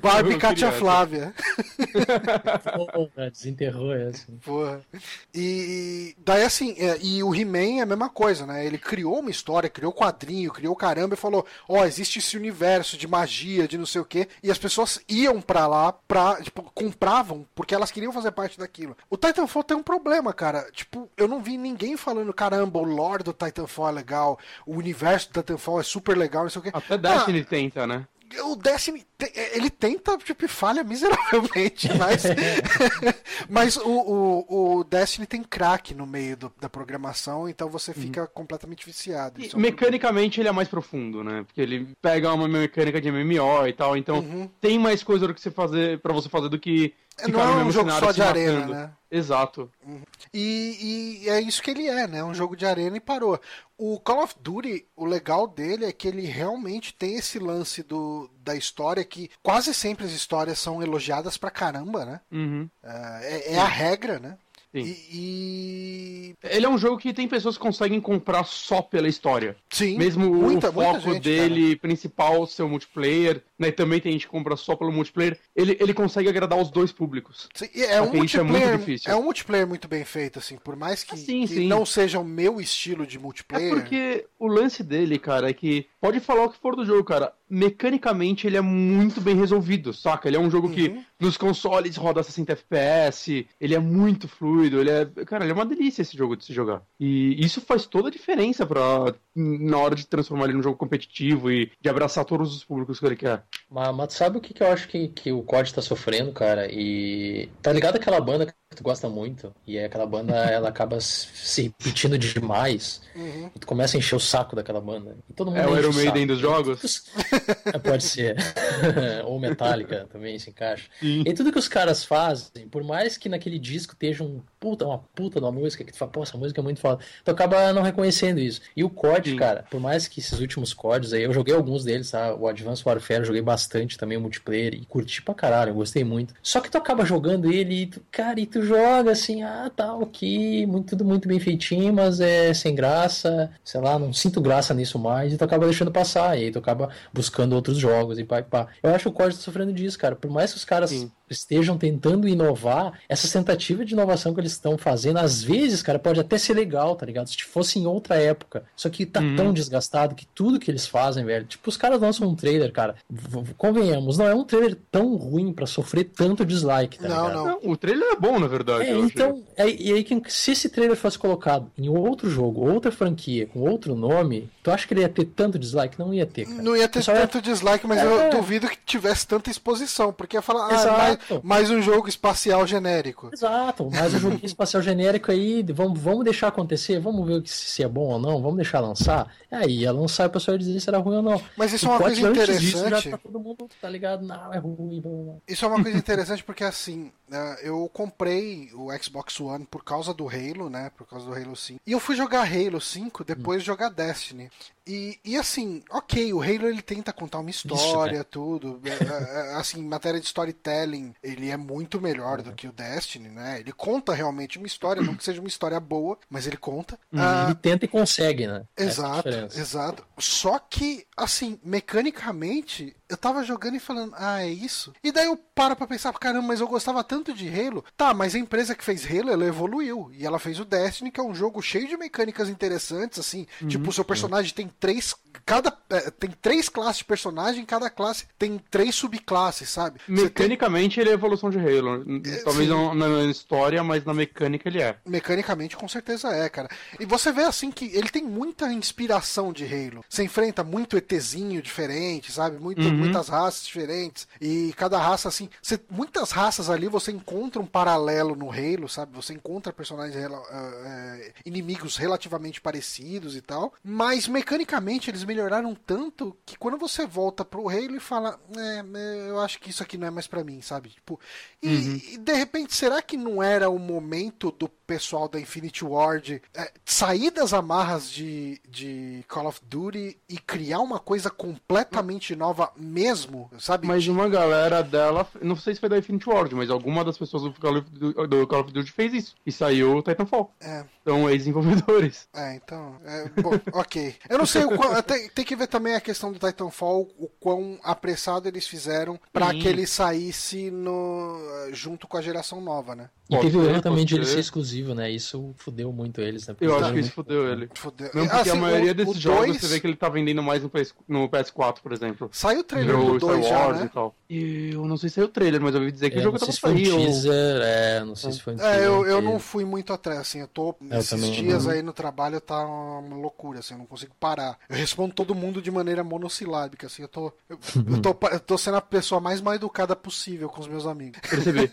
Barbie Katia Flávia. Desenterrou essa. Porra. E daí assim, é, e o He-Man é a mesma coisa, né? Ele criou uma história, criou quadrinho, criou caramba e falou: Ó, oh, existe esse universo de magia, de não sei o quê. E as pessoas iam pra lá pra, tipo, compravam porque elas queriam fazer parte daquilo. O Titanfall tem um problema, cara. Tipo, eu não vi ninguém falando: caramba, o lore do Titanfall é legal, o universo do Titanfall é super legal, não sei o quê. Até Destiny ah, tenta, né? o Destiny, ele tenta, tipo, falha miseravelmente, mas, mas o, o, o, Destiny tem crack no meio do, da programação, então você uhum. fica uhum. completamente viciado. E, é um mecanicamente ele é mais profundo, né? Porque ele pega uma mecânica de MMO e tal, então uhum. tem mais coisa do que você fazer para você fazer do que é, não é um jogo só de arena, né? Exato. Uhum. E, e, é isso que ele é, né? Um jogo de arena e parou. O Call of Duty, o legal dele é que ele realmente tem esse lance do, da história que quase sempre as histórias são elogiadas pra caramba, né? Uhum. É, é a regra, né? E, e, Ele é um jogo que tem pessoas que conseguem comprar só pela história. Sim. Mesmo muita, o foco gente, dele cara. principal ser o multiplayer, né? E também tem gente que compra só pelo multiplayer. Ele, ele consegue agradar os dois públicos. Sim, é um multiplayer. É, é, um multiplayer muito bem feito, assim. Por mais que, sim, que sim. não seja o meu estilo de multiplayer. É porque o lance dele, cara, é que pode falar o que for do jogo, cara mecanicamente ele é muito bem resolvido, saca? Ele é um jogo uhum. que nos consoles roda 60 FPS, ele é muito fluido, ele é. Cara, ele é uma delícia esse jogo de se jogar. E isso faz toda a diferença pra na hora de transformar ele num jogo competitivo e de abraçar todos os públicos que ele quer. Mas, mas sabe o que, que eu acho que, que o COD tá sofrendo, cara? E tá ligado aquela banda que tu gosta muito e aquela banda ela acaba se repetindo demais uhum. e tu começa a encher o saco daquela banda. E todo mundo é o Iron Maiden dos jogos? É, pode ser. Ou Metallica também se encaixa. Sim. E tudo que os caras fazem, por mais que naquele disco esteja um puta, uma puta de uma música que tu fala, pô, essa música é muito foda, tu acaba não reconhecendo isso. E o COD, Sim. cara, por mais que esses últimos CODs aí, eu joguei alguns deles, tá? O Advanced Warfare eu joguei bastante também, o multiplayer, e curti pra caralho, eu gostei muito. Só que tu acaba jogando ele e tu, cara, e tu joga assim, ah, tá, ok, muito, tudo muito bem feitinho, mas é sem graça, sei lá, não sinto graça nisso mais, e tu acaba deixando passar, e aí tu acaba buscando outros jogos e pá e pá. Eu acho que o COD tá sofrendo disso, cara. Por mais que os caras Sim estejam tentando inovar, essa tentativa de inovação que eles estão fazendo, às vezes, cara, pode até ser legal, tá ligado? Se fosse em outra época. Só que tá uhum. tão desgastado que tudo que eles fazem, velho. Tipo, os caras lançam um trailer, cara. Convenhamos, não é um trailer tão ruim para sofrer tanto dislike, tá não, ligado? Não, O trailer é bom, na verdade. É, então, é, e aí, se esse trailer fosse colocado em outro jogo, outra franquia, com outro nome, tu acha que ele ia ter tanto dislike? Não ia ter, cara. Não ia ter tanto ia... dislike, mas é, eu duvido que tivesse tanta exposição, porque ia falar, ah, mais, um jogo espacial genérico. Exato, mais um jogo espacial genérico aí, vamos, vamos deixar acontecer, vamos ver se é bom ou não, vamos deixar lançar. Aí ia lançar e o pessoal ia dizer se era ruim ou não. Mas isso é uma coisa interessante. Disso, já tá todo mundo, tá ligado? Não, é ruim. Isso é uma coisa interessante porque assim, né, eu comprei o Xbox One por causa do Halo, né? Por causa do Halo 5. E eu fui jogar Halo 5 depois hum. de jogar Destiny. E, e assim, ok, o Halo ele tenta contar uma história, Isso, né? tudo. É, é, é, assim, em matéria de storytelling, ele é muito melhor uhum. do que o Destiny, né? Ele conta realmente uma história, não que seja uma história boa, mas ele conta. Uhum, ah, ele tenta e consegue, né? Exato, exato. Só que, assim, mecanicamente, eu tava jogando e falando, ah, é isso? E daí eu paro pra pensar, caramba, mas eu gostava tanto de Halo. Tá, mas a empresa que fez Halo, ela evoluiu. E ela fez o Destiny, que é um jogo cheio de mecânicas interessantes, assim. Uhum, tipo, o seu personagem tem três. Cada. É, tem três classes de personagem, cada classe tem três subclasses, sabe? Mecanicamente tem... ele é a evolução de Halo. É, Talvez não na história, mas na mecânica ele é. Mecanicamente, com certeza é, cara. E você vê assim que ele tem muita inspiração de Halo. Você enfrenta muito ETzinho diferente, sabe? Muito, uhum. Muitas raças diferentes. E cada raça, assim. Você, muitas raças ali você encontra um paralelo no Halo, sabe? Você encontra personagens uh, uh, inimigos relativamente parecidos e tal. Mas mecanicamente eles melhoraram tanto que quando você volta pro Halo e fala, é, é eu acho que isso aqui não é mais para mim, sabe? Tipo, e, uhum. e, de repente, será que não era o momento do pessoal da Infinity Ward é, sair das amarras de, de Call of Duty e criar uma coisa completamente nova mesmo, sabe? Mas uma galera dela, não sei se foi da Infinity Ward, mas alguma das pessoas do Call of, do Call of Duty fez isso. E saiu o Titanfall. É. Então, ex-desenvolvedores. É, então. É, bom, ok. Eu não sei o quão, tem, tem, que ver também a questão do Titanfall, o quão apressado eles fizeram para que ele saísse no, junto com a geração nova, né? E teve o erro também de ele ser exclusivo, né? Isso fudeu muito eles, né? Eu acho que isso fudeu ele. Fudeu. Não, porque assim, a maioria o, desses o jogos dois... você vê que ele tá vendendo mais no, PS, no PS4, por exemplo. Saiu o trailer do 2 já, né? E tal. Eu não sei se saiu o trailer, mas eu ouvi dizer que é, o jogo tava saindo. Não sei se foi um teaser, é, não sei se foi um teaser. É, eu, eu não fui muito atrás, assim, eu tô... Eu esses dias não. aí no trabalho tá uma loucura, assim, eu não consigo parar. Eu respondo todo mundo de maneira monossilábica, assim, eu tô... Eu, eu tô, eu tô sendo a pessoa mais mal educada possível com os meus amigos. Percebi.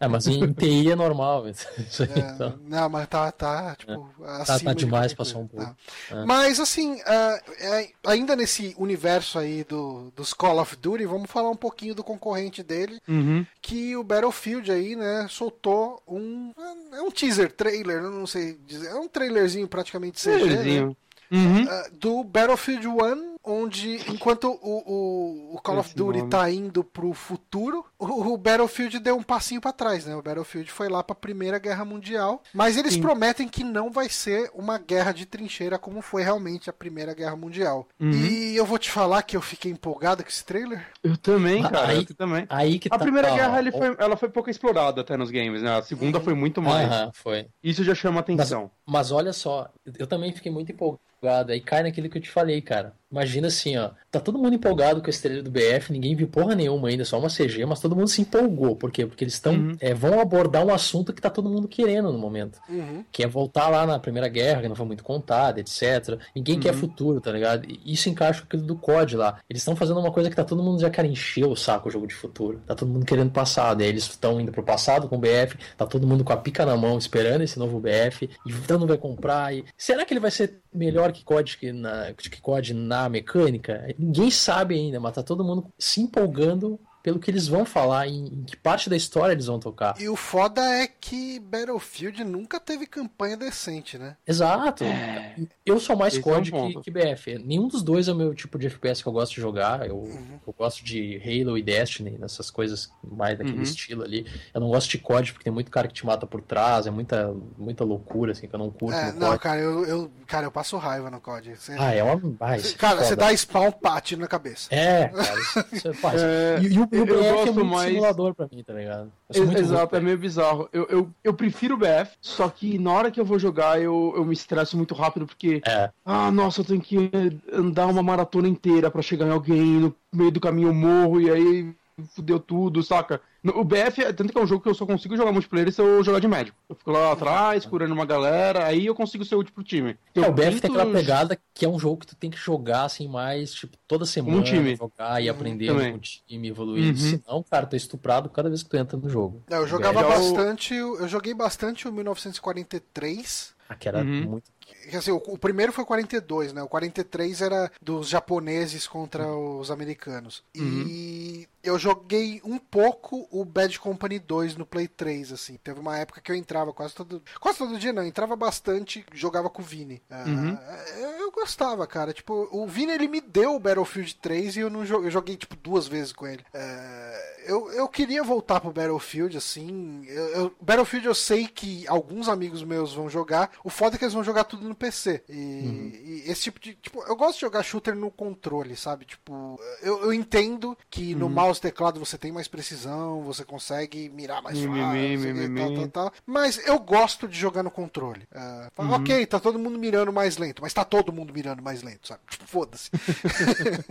é, mas em TI é normal aí, é, então. Não, mas tá, tá, tipo, é. tá, tá demais, passou um pouco. Tá. É. Mas, assim, uh, ainda nesse universo aí do, dos Call of Duty, vamos falar um pouquinho do concorrente dele, uhum. que o Battlefield aí, né, soltou um, é um teaser trailer, não sei dizer, é um trailerzinho praticamente CG, né? Uhum. Uh, do Battlefield 1 onde enquanto o, o, o Call Esse of Duty nome. tá indo pro futuro, o, o Battlefield deu um passinho para trás, né? O Battlefield foi lá para a Primeira Guerra Mundial, mas eles Sim. prometem que não vai ser uma guerra de trincheira como foi realmente a Primeira Guerra Mundial. Uhum. E eu vou te falar que eu fiquei empolgado com esse trailer. Eu também, cara. Aí, eu também. Aí que a tá, Primeira Guerra ele foi, ela foi pouco explorada até nos games, né? A Segunda uhum. foi muito mais. Uhum, foi. Isso já chama atenção. Mas, mas olha só, eu também fiquei muito empolgado empolgado. Aí cai naquilo que eu te falei, cara. Imagina assim, ó. Tá todo mundo empolgado com a estrela do BF, ninguém viu porra nenhuma ainda, só uma CG, mas todo mundo se empolgou. Por quê? Porque eles estão. Uhum. É, vão abordar um assunto que tá todo mundo querendo no momento. Uhum. Que é voltar lá na Primeira Guerra, que não foi muito contada, etc. Ninguém uhum. quer futuro, tá ligado? Isso encaixa com aquilo do COD lá. Eles estão fazendo uma coisa que tá todo mundo já quer encher o saco o jogo de futuro. Tá todo mundo querendo passado. E aí eles estão indo pro passado com o BF, tá todo mundo com a pica na mão esperando esse novo BF, e todo mundo vai comprar. E... Será que ele vai ser melhor que COD que na, que COD na mecânica? Ninguém sabe ainda, mas tá todo mundo se empolgando pelo que eles vão falar, em, em, que parte da história eles vão tocar. E o foda é que Battlefield nunca teve campanha decente, né? Exato. É. Eu sou mais COD é um que, que, BF. Nenhum dos dois é o meu tipo de FPS que eu gosto de jogar. Eu, uhum. eu gosto de Halo e Destiny, nessas coisas mais daquele uhum. estilo ali. Eu não gosto de COD porque tem muito cara que te mata por trás, é muita, muita loucura, assim, que eu não curto. É, não, cara, eu, eu, cara, eu passo raiva no COD. Você... Ah, é uma. Ah, cara, você dá spawn, pate na cabeça. É, cara, isso, isso faz. É... E, e o eu, eu gosto é mais... simulador pra mim, tá ligado? Exato, é meio bizarro. Eu, eu, eu prefiro o BF, só que na hora que eu vou jogar eu, eu me estresso muito rápido porque. É. Ah, nossa, eu tenho que andar uma maratona inteira para chegar em alguém, no meio do caminho eu morro e aí fudeu tudo, saca? O BF, tanto que é um jogo que eu só consigo jogar multiplayer se eu jogar de médico. Eu fico lá atrás, curando uma galera, aí eu consigo ser útil pro time. É, o BF tem aquela pegada que é um jogo que tu tem que jogar assim mais, tipo, toda semana, um time. jogar e aprender Também. com o time, evoluir. Uhum. Senão, cara, tu é estuprado cada vez que tu entra no jogo. É, eu jogava é bastante, eu joguei bastante o 1943. Ah, que era uhum. muito assim, o, o, primeiro foi 42, né? O 43 era dos japoneses contra os americanos. Uhum. E eu joguei um pouco o Bad Company 2 no Play 3, assim. Teve uma época que eu entrava quase todo. Quase todo dia, não. Entrava bastante, jogava com o Vini. Uhum. Uh, eu, gostava, cara. Tipo, o Vini ele me deu o Battlefield 3 e eu não joguei, eu joguei tipo duas vezes com ele. Uh, eu, eu queria voltar pro Battlefield, assim. Eu, eu, Battlefield eu sei que alguns amigos meus vão jogar. O foda é que eles vão jogar tudo no PC. E, uhum. e esse tipo de. Tipo, eu gosto de jogar shooter no controle, sabe? Tipo, eu, eu entendo que no uhum. Mouse teclado você tem mais precisão, você consegue mirar mais fácil, tal, tal, tal. Mas eu gosto de jogar no controle. Uh, uhum. Ok, tá todo mundo mirando mais lento, mas tá todo mundo mirando mais lento, sabe? Tipo, foda-se.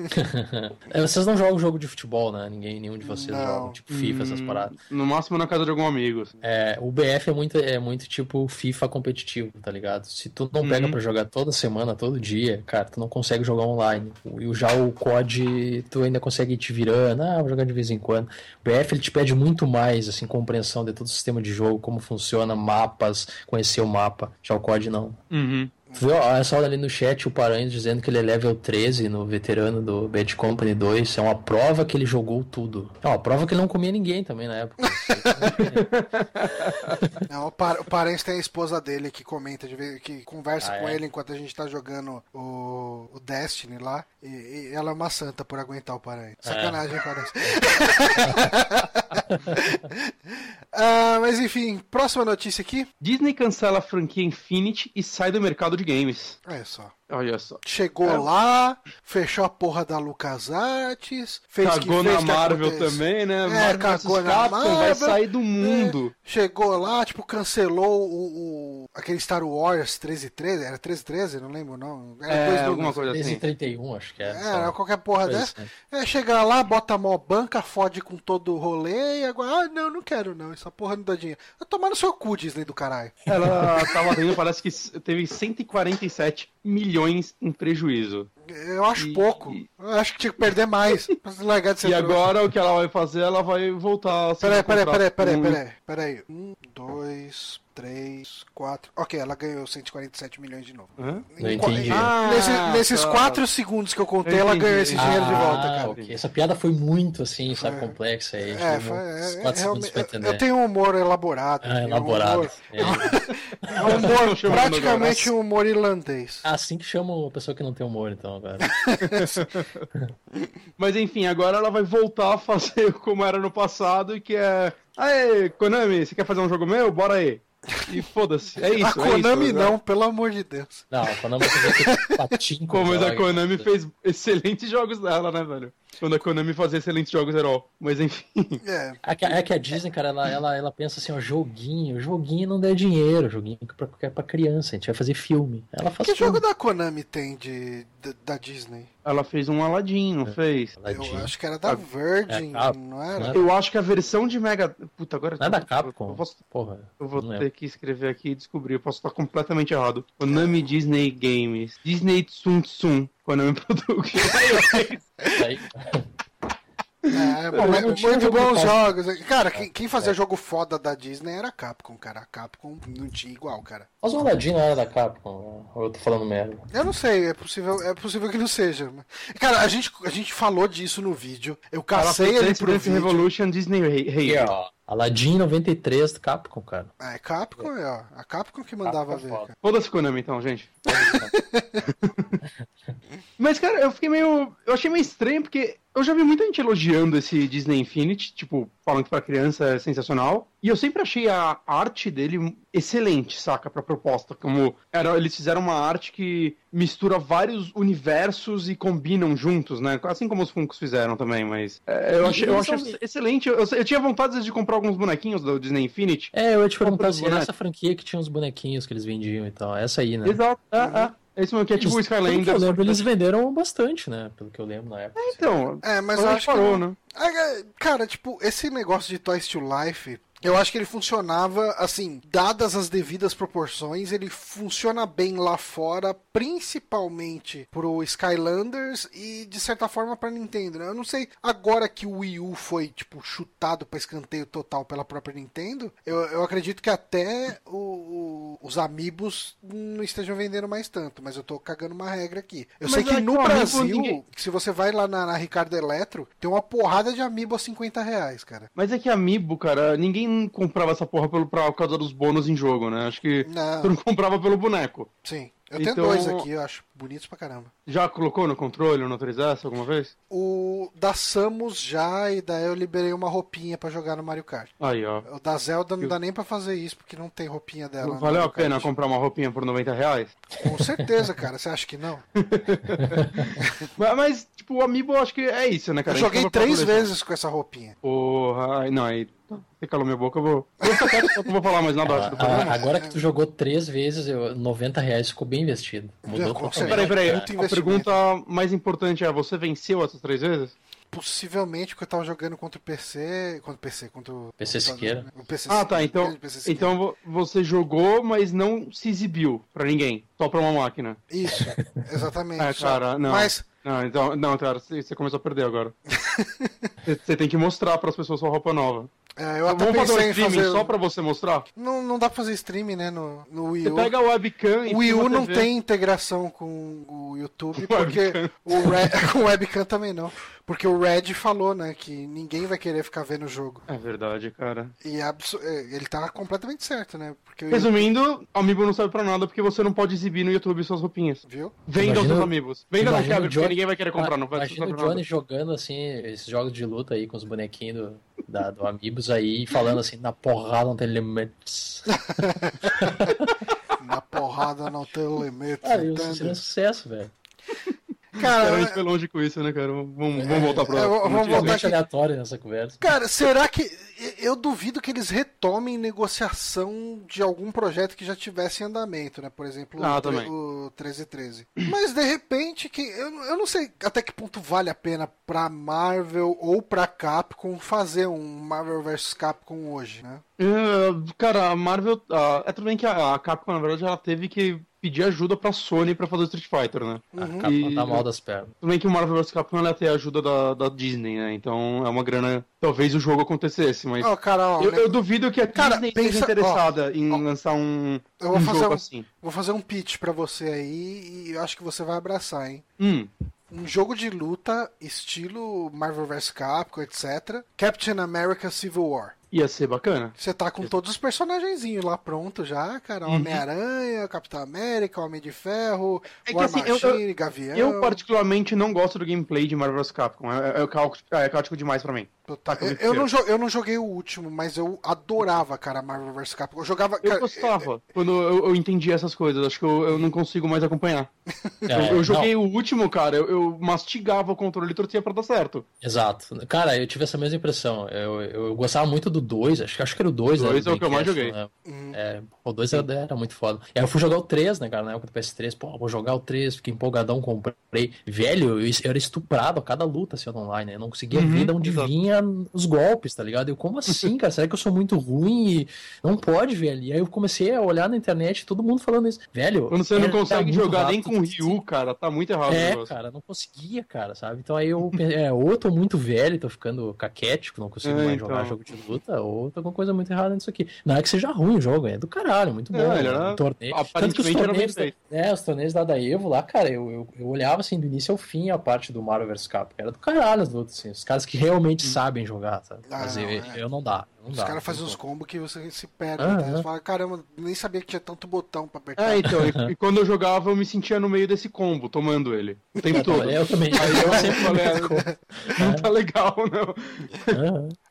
é, vocês não jogam jogo de futebol, né? Ninguém, nenhum de vocês não. joga, tipo FIFA, essas hum, paradas. No máximo na casa de algum amigo. Assim. É, o BF é muito, é muito tipo FIFA competitivo, tá ligado? Se tu não pega uhum. pra jogar toda semana, todo dia, cara, tu não consegue jogar online. E já o COD, tu ainda consegue ir te virando, ah, jogar de vez em quando. O BF ele te pede muito mais, assim, compreensão de todo o sistema de jogo, como funciona, mapas, conhecer o mapa. Já o COD não. Uhum. Viu? Olha só ali no chat o Paranhos dizendo que ele é level 13 no veterano do Bad Company 2. É uma prova que ele jogou tudo. É uma prova que ele não comia ninguém também na época. não, o, Par o tem a esposa dele que comenta, de vez, que conversa ah, com é? ele enquanto a gente tá jogando o, o Destiny lá. E, e, ela é uma santa por aguentar o Paranhos. É. Sacanagem, é. Paranhos. uh, mas enfim, próxima notícia aqui. Disney cancela a franquia Infinity e sai do mercado de games. É só. Olha só. Chegou é. lá, fechou a porra da LucasArts, fez cagou que fez na Marvel também, né? É, Marvel cagou na Marvel, vai sair do mundo. É, chegou lá, tipo, cancelou o, o, aquele Star Wars 1313, era 1313, não lembro não. Era é, dois alguma coisa assim. 1331, acho que é. Era qualquer porra dessa. Assim. É, chega lá, bota a mó banca, fode com todo o rolê e agora, ah, não, não quero não, essa porra não dá dinheiro. Vai tomar no seu cu, Disney do caralho. Ela tava vendo, parece que teve 147 milhões em prejuízo. Eu acho e, pouco. E... Eu acho que tinha que perder mais. largar de ser e agora o que ela vai fazer, ela vai voltar a Peraí, peraí, peraí, peraí, peraí, peraí. Um, dois, 3, 4. Ok, ela ganhou 147 milhões de novo. Hã? Não entendi. Ah, Nesse, nesses 4 tá. segundos que eu contei, eu ela ganhou esse dinheiro ah, de volta, cara. Okay. Essa piada foi muito, assim, sabe, complexa aí. É, foi. É, é, eu, eu tenho um humor elaborado. Ah, elaborado. É um humor, é. é um humor praticamente um humor irlandês. Assim que chamam a pessoa que não tem humor, então, Mas enfim, agora ela vai voltar a fazer como era no passado e que é. Aê, Konami, você quer fazer um jogo meu? Bora aí. E foda-se, é isso. A Konami é isso, não, pelo amor de Deus. Não, a Konami fez patinho. Como a Konami fez excelentes jogos dela, né, velho? Quando a Konami fazia excelentes jogos herói. Mas enfim. É. É que, é que a Disney, cara, ela, ela, ela pensa assim, ó, joguinho, joguinho não dá dinheiro, joguinho é pra, é pra criança, a gente vai fazer filme. Ela faz Que filme. jogo da Konami tem de, de- da Disney? Ela fez um Aladdin, não fez? Ela Eu acho que era da Ah, Virgin, é não era? né? Eu acho que a versão de Mega. Puta, agora. Não é da eu- Capcom. Eu, posso- Porra. eu vou ter lembro. que escrever aqui e descobrir. Eu posso estar completamente errado. Konami Disney Games. Disney Tsum Tsum. Konami Production. É, Pô, mas não tinha muito bons jogos. Cara, quem, quem fazia É. jogo foda da Disney era a Capcom, cara. A Capcom não tinha igual, cara. Mas o Aladdin não era da Capcom, né? ou eu tô falando merda. Eu não sei, é possível, é possível que não seja. Cara, a gente, a gente falou disso no vídeo. Eu cacei ele pro vídeo. Revolution Disney Rei. ó. Aladdin 93 do Capcom, cara. É, Capcom, é, ó. A Capcom que mandava Capcom ver, foda. cara. Foda-se Konami então, gente. Mas, cara, eu fiquei meio. Eu achei meio estranho porque eu já vi muita gente elogiando esse Disney Infinity, tipo, falando que pra criança é sensacional. E eu sempre achei a arte dele excelente, saca? Pra proposta. Como era, eles fizeram uma arte que mistura vários universos e combinam juntos, né? Assim como os Funkos fizeram também, mas. é, eu achei, eu achei excelente. Eu, eu tinha vontade às vezes, de comprar alguns bonequinhos do Disney Infinity. É, eu ia te perguntar se era essa franquia que tinha os bonequinhos que eles vendiam e tal. Essa aí, né? Exato. É, é. Esse mesmo que é tipo o Eles- Pelo que eu lembro, eles venderam bastante, né? Pelo que eu lembro na época. Então, É, mas eu acho que. parou, não- né? Ah, Cara, tipo, esse negócio de Toys to Life. Eu acho que ele funcionava, assim, dadas as devidas proporções, ele funciona bem lá fora, principalmente pro Skylanders e, de certa forma, pra Nintendo. né? Eu não sei, agora que o Wii U foi, tipo, chutado pra escanteio total pela própria Nintendo, eu, eu acredito que até o- o- os Amiibos não estejam vendendo mais tanto, mas eu tô cagando uma regra aqui. Eu Mas sei que é que no Brasil, ninguém- se você vai lá na, na Ricardo Eletro, tem uma porrada de Amiibo a 50 reais, cara. Mas é que Amiibo, cara, ninguém comprava essa porra pelo, pra, por causa dos bônus em jogo, né? Acho que Não. tu não comprava pelo boneco. Sim. Eu tenho Então- dois aqui, eu acho bonitos pra caramba. Já colocou no controle ou no 3S alguma vez? O da Samus já, e daí eu liberei uma roupinha pra jogar no Mario Kart. Aí, ó. O da Zelda não Eu- dá nem pra fazer isso, porque não tem roupinha dela. Valeu a pena comprar uma roupinha por 90 reais? Com certeza, cara. Você acha que não? Mas, mas, tipo, o Amiibo eu acho que é isso, né, cara? Eu joguei três vezes com essa roupinha. Porra, não, aí. Você calou minha boca, eu vou. Eu não vou falar mais nada Ah, do programa. agora que tu jogou três vezes, eu- 90 reais ficou bem investido. Mudou Com totalmente. Peraí, peraí. A pergunta mais importante é: você venceu essas três vezes? Possivelmente porque eu tava jogando contra o PC. Contra o PC, contra o. PC Siqueira. O PC Ah, tá. Então, então vo- você jogou, mas não se exibiu pra ninguém. Só pra uma máquina. Isso, exatamente. É, cara, não. Mas, Não, então, não, cara, você começou a perder agora. Você- Você tem que mostrar pras pessoas sua roupa nova. É, eu até Vamos fazer um streaming fazer. só pra você mostrar? Não, não dá pra fazer streaming, né? No, no Wii Você U. pega a webcam e O Wii U não tem integração com o YouTube, porque webcam. o com o webcam também não. Porque o Red falou, né, que ninguém vai querer ficar vendo o jogo. É verdade, cara. E é é, ele tá completamente certo, né? Porque o Resumindo, Amiibo não serve pra nada porque você não pode exibir no YouTube suas roupinhas. Viu? Venda os seus amigos. Venda imagina quebra, o porque Johnny- ninguém vai querer comprar, não vai Imagina o. Johnny jogando assim, esses jogos de luta aí com os bonequinhos do, da, do Amiibos aí, falando assim, na porrada não tem limites. Na porrada não tem limite. Ah, isso seria um sucesso, velho. Cara, a gente foi longe com isso, né, cara? Vamos, vamos voltar pra. é, vamos voltar aqui. aleatório nessa conversa. Cara, será que. Eu duvido que eles retomem negociação de algum projeto que já tivesse em andamento, né? Por exemplo, Ah, o, também. o 1313. Mas de repente, que eu, eu não sei até que ponto vale a pena pra Marvel ou pra Capcom fazer um Marvel vs Capcom hoje, né? É, cara, a Marvel. ah, é tudo bem que a, a Capcom, na verdade, ela teve que pedir ajuda pra Sony pra fazer o Street Fighter, né? A Uhum. Capcom E- tá mal das pernas. Tudo bem que o Marvel vs Capcom ela ia ter a ajuda da, da Disney, né? Então é uma grana. Talvez o jogo acontecesse, mas. Ó, cara, ó, eu, né? eu duvido que a Cara, Disney pensa- esteja interessada em ó, lançar um, eu vou um fazer jogo um- assim. vou fazer um pitch pra você aí e eu acho que você vai abraçar, hein? Hum, Um jogo de luta, estilo Marvel vs Capcom, etc. Captain America Civil War. Ia ser bacana. Você tá com todos os personagenzinhos lá pronto já, cara. Uhum. Homem-Aranha, Capitão América, Homem de Ferro, É War assim, eu- Machine, eu- Gavião. Eu, particularmente, não gosto do gameplay de Marvel vs Capcom. É, é, caótico, é caótico demais pra mim. Tá, eu, eu não, eu não joguei o último, mas eu adorava, cara, Marvel vs Capcom. Eu jogava. Eu cara, gostava quando eu, eu entendi essas coisas. Acho que eu, eu não consigo mais acompanhar. É, eu, eu não, joguei o último, cara. Eu, eu mastigava o controle e torcia pra dar certo. Exato. Cara, eu tive essa mesma impressão. Eu, eu gostava muito do 2, acho, que- acho que era o 2, né? Dois do é o que eu mais joguei. né? Uhum. É, o 2 era, era muito foda. E aí eu fui jogar o 3, né, cara, na época do PS3. Pô, vou jogar o 3, fiquei empolgadão, comprei. Velho, eu, eu era estuprado a cada luta assim, online, né? Eu não conseguia Uhum, ver de onde exato. vinha os golpes, tá ligado? Eu, como assim, cara? Será que eu sou muito ruim e não pode, velho? E aí eu comecei a olhar na internet, todo mundo falando isso. Velho, Quando você não era- consegue jogar nem rápido. com o Ryu, cara, tá muito errado o É, negócio. cara, não conseguia, cara, sabe? Então aí eu pensei, é, ou eu tô muito velho, tô ficando caquético, não consigo É, mais então. jogar jogo de luta, ou tá alguma coisa muito errada nisso aqui. Não é que seja ruim o jogo, é do caralho, muito bom. É, ele era- um torneio. Tanto que os torneios, da, é, os torneios lá da Evo, lá, cara, eu, eu, eu olhava assim do início ao fim a parte do Mario vs Capcom, era do caralho as lutas, assim, os caras que realmente sabem jogar, sabe? Ah, Mas não, eu, é. eu não dá, Os caras fazem uns combos que você se perde. Ah, né? é. Você fala, caramba, nem sabia que tinha tanto botão pra apertar. É, então, e, e quando eu jogava, eu me sentia no meio desse combo, tomando ele. O tempo todo. Eu também. Aí eu sempre falei, É. não tá legal, não.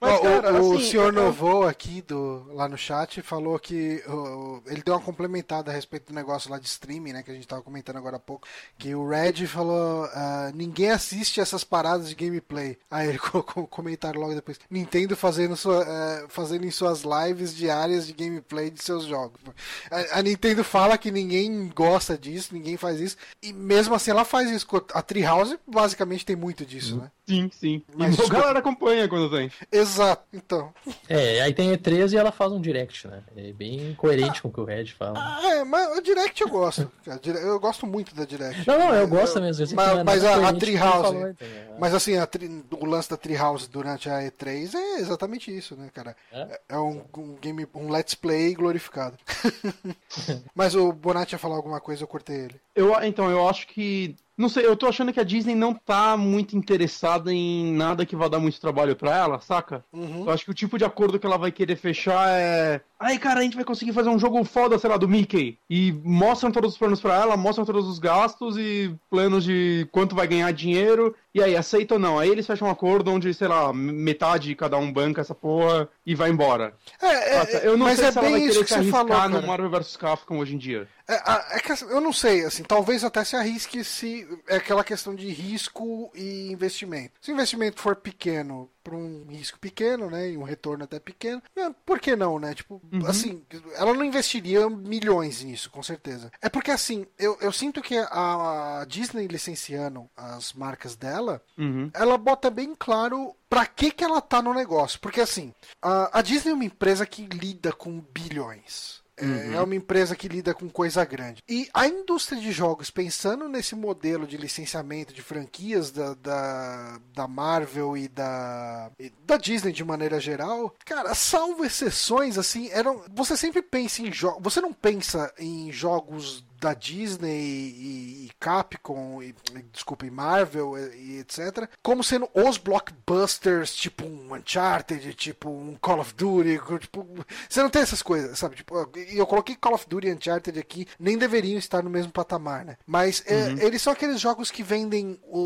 Mas, Ó, cara, o, o assim, senhor eu- Novo aqui do, lá no chat falou que o- ele deu uma complementada a respeito do negócio lá de streaming, né? Que a gente tava comentando agora há pouco. Que o Red falou: ah, ninguém assiste essas paradas de gameplay. Aí ele colocou um comentário logo depois: Nintendo fazendo, sua, fazendo em suas lives diárias de gameplay de seus jogos. A, a Nintendo fala que ninguém gosta disso, ninguém faz isso. E mesmo assim ela faz isso. A Treehouse basicamente tem muito disso, né? Sim, sim. Mas e a desculpa. galera acompanha quando tem. Exato. Então. É, aí tem E3 e ela faz um direct, né? É bem coerente com o que o Red fala. Ah, é, mas o Direct eu gosto. Eu gosto muito da Direct. Não, não, eu gosto mesmo. eu sei que Mas, é mas a, a Treehouse. falou, entendeu? Mas assim, a tri- o lance da Treehouse durante a E3 é exatamente isso, né, cara? É? É um, um game, um let's play glorificado. mas o Bonatti ia falar alguma coisa, eu cortei ele. Eu, então, eu acho que. Não sei, eu tô achando que a Disney não tá muito interessada em nada que vá dar muito trabalho pra ela, saca? Uhum. Eu acho que o tipo de acordo que ela vai querer fechar é. Aí, cara, a gente vai conseguir fazer um jogo foda, sei lá, do Mickey. E mostram todos os planos pra ela, mostram todos os gastos e planos de quanto vai ganhar dinheiro. E aí, aceita ou não? Aí eles fecham um acordo onde, sei lá, metade cada um banca essa porra e vai embora. É, Saca? é, eu não mas sei é se ela vai querer que se arriscar falou, no. Marvel vs Capcom hoje em dia. É, é que eu não sei, assim, talvez até se arrisque se é aquela questão de risco e investimento. Se o investimento for pequeno para um risco pequeno, né, e um retorno até pequeno, é, por que não, né? Tipo, assim, ela não investiria milhões nisso, com certeza. É porque assim, eu, eu sinto que a Disney licenciando as marcas dela, Uhum. ela bota bem claro pra que que ela tá no negócio. Porque assim, a, a Disney é uma empresa que lida com bilhões. É, é uma empresa que lida com coisa grande. E a indústria de jogos, pensando nesse modelo de licenciamento de franquias da, da, da Marvel e da, e da Disney de maneira geral, cara, salvo exceções, assim, eram. Você sempre pensa em jogos. Você não pensa em jogos da Disney e, e Capcom, e, e, desculpa, e Marvel e, e etc., como sendo os blockbusters, tipo um Uncharted, tipo um Call of Duty, tipo, você não tem essas coisas, sabe? Tipo, e eu coloquei Call of Duty e Uncharted aqui, nem deveriam estar no mesmo patamar, né? Mas é, eles são aqueles jogos que vendem o,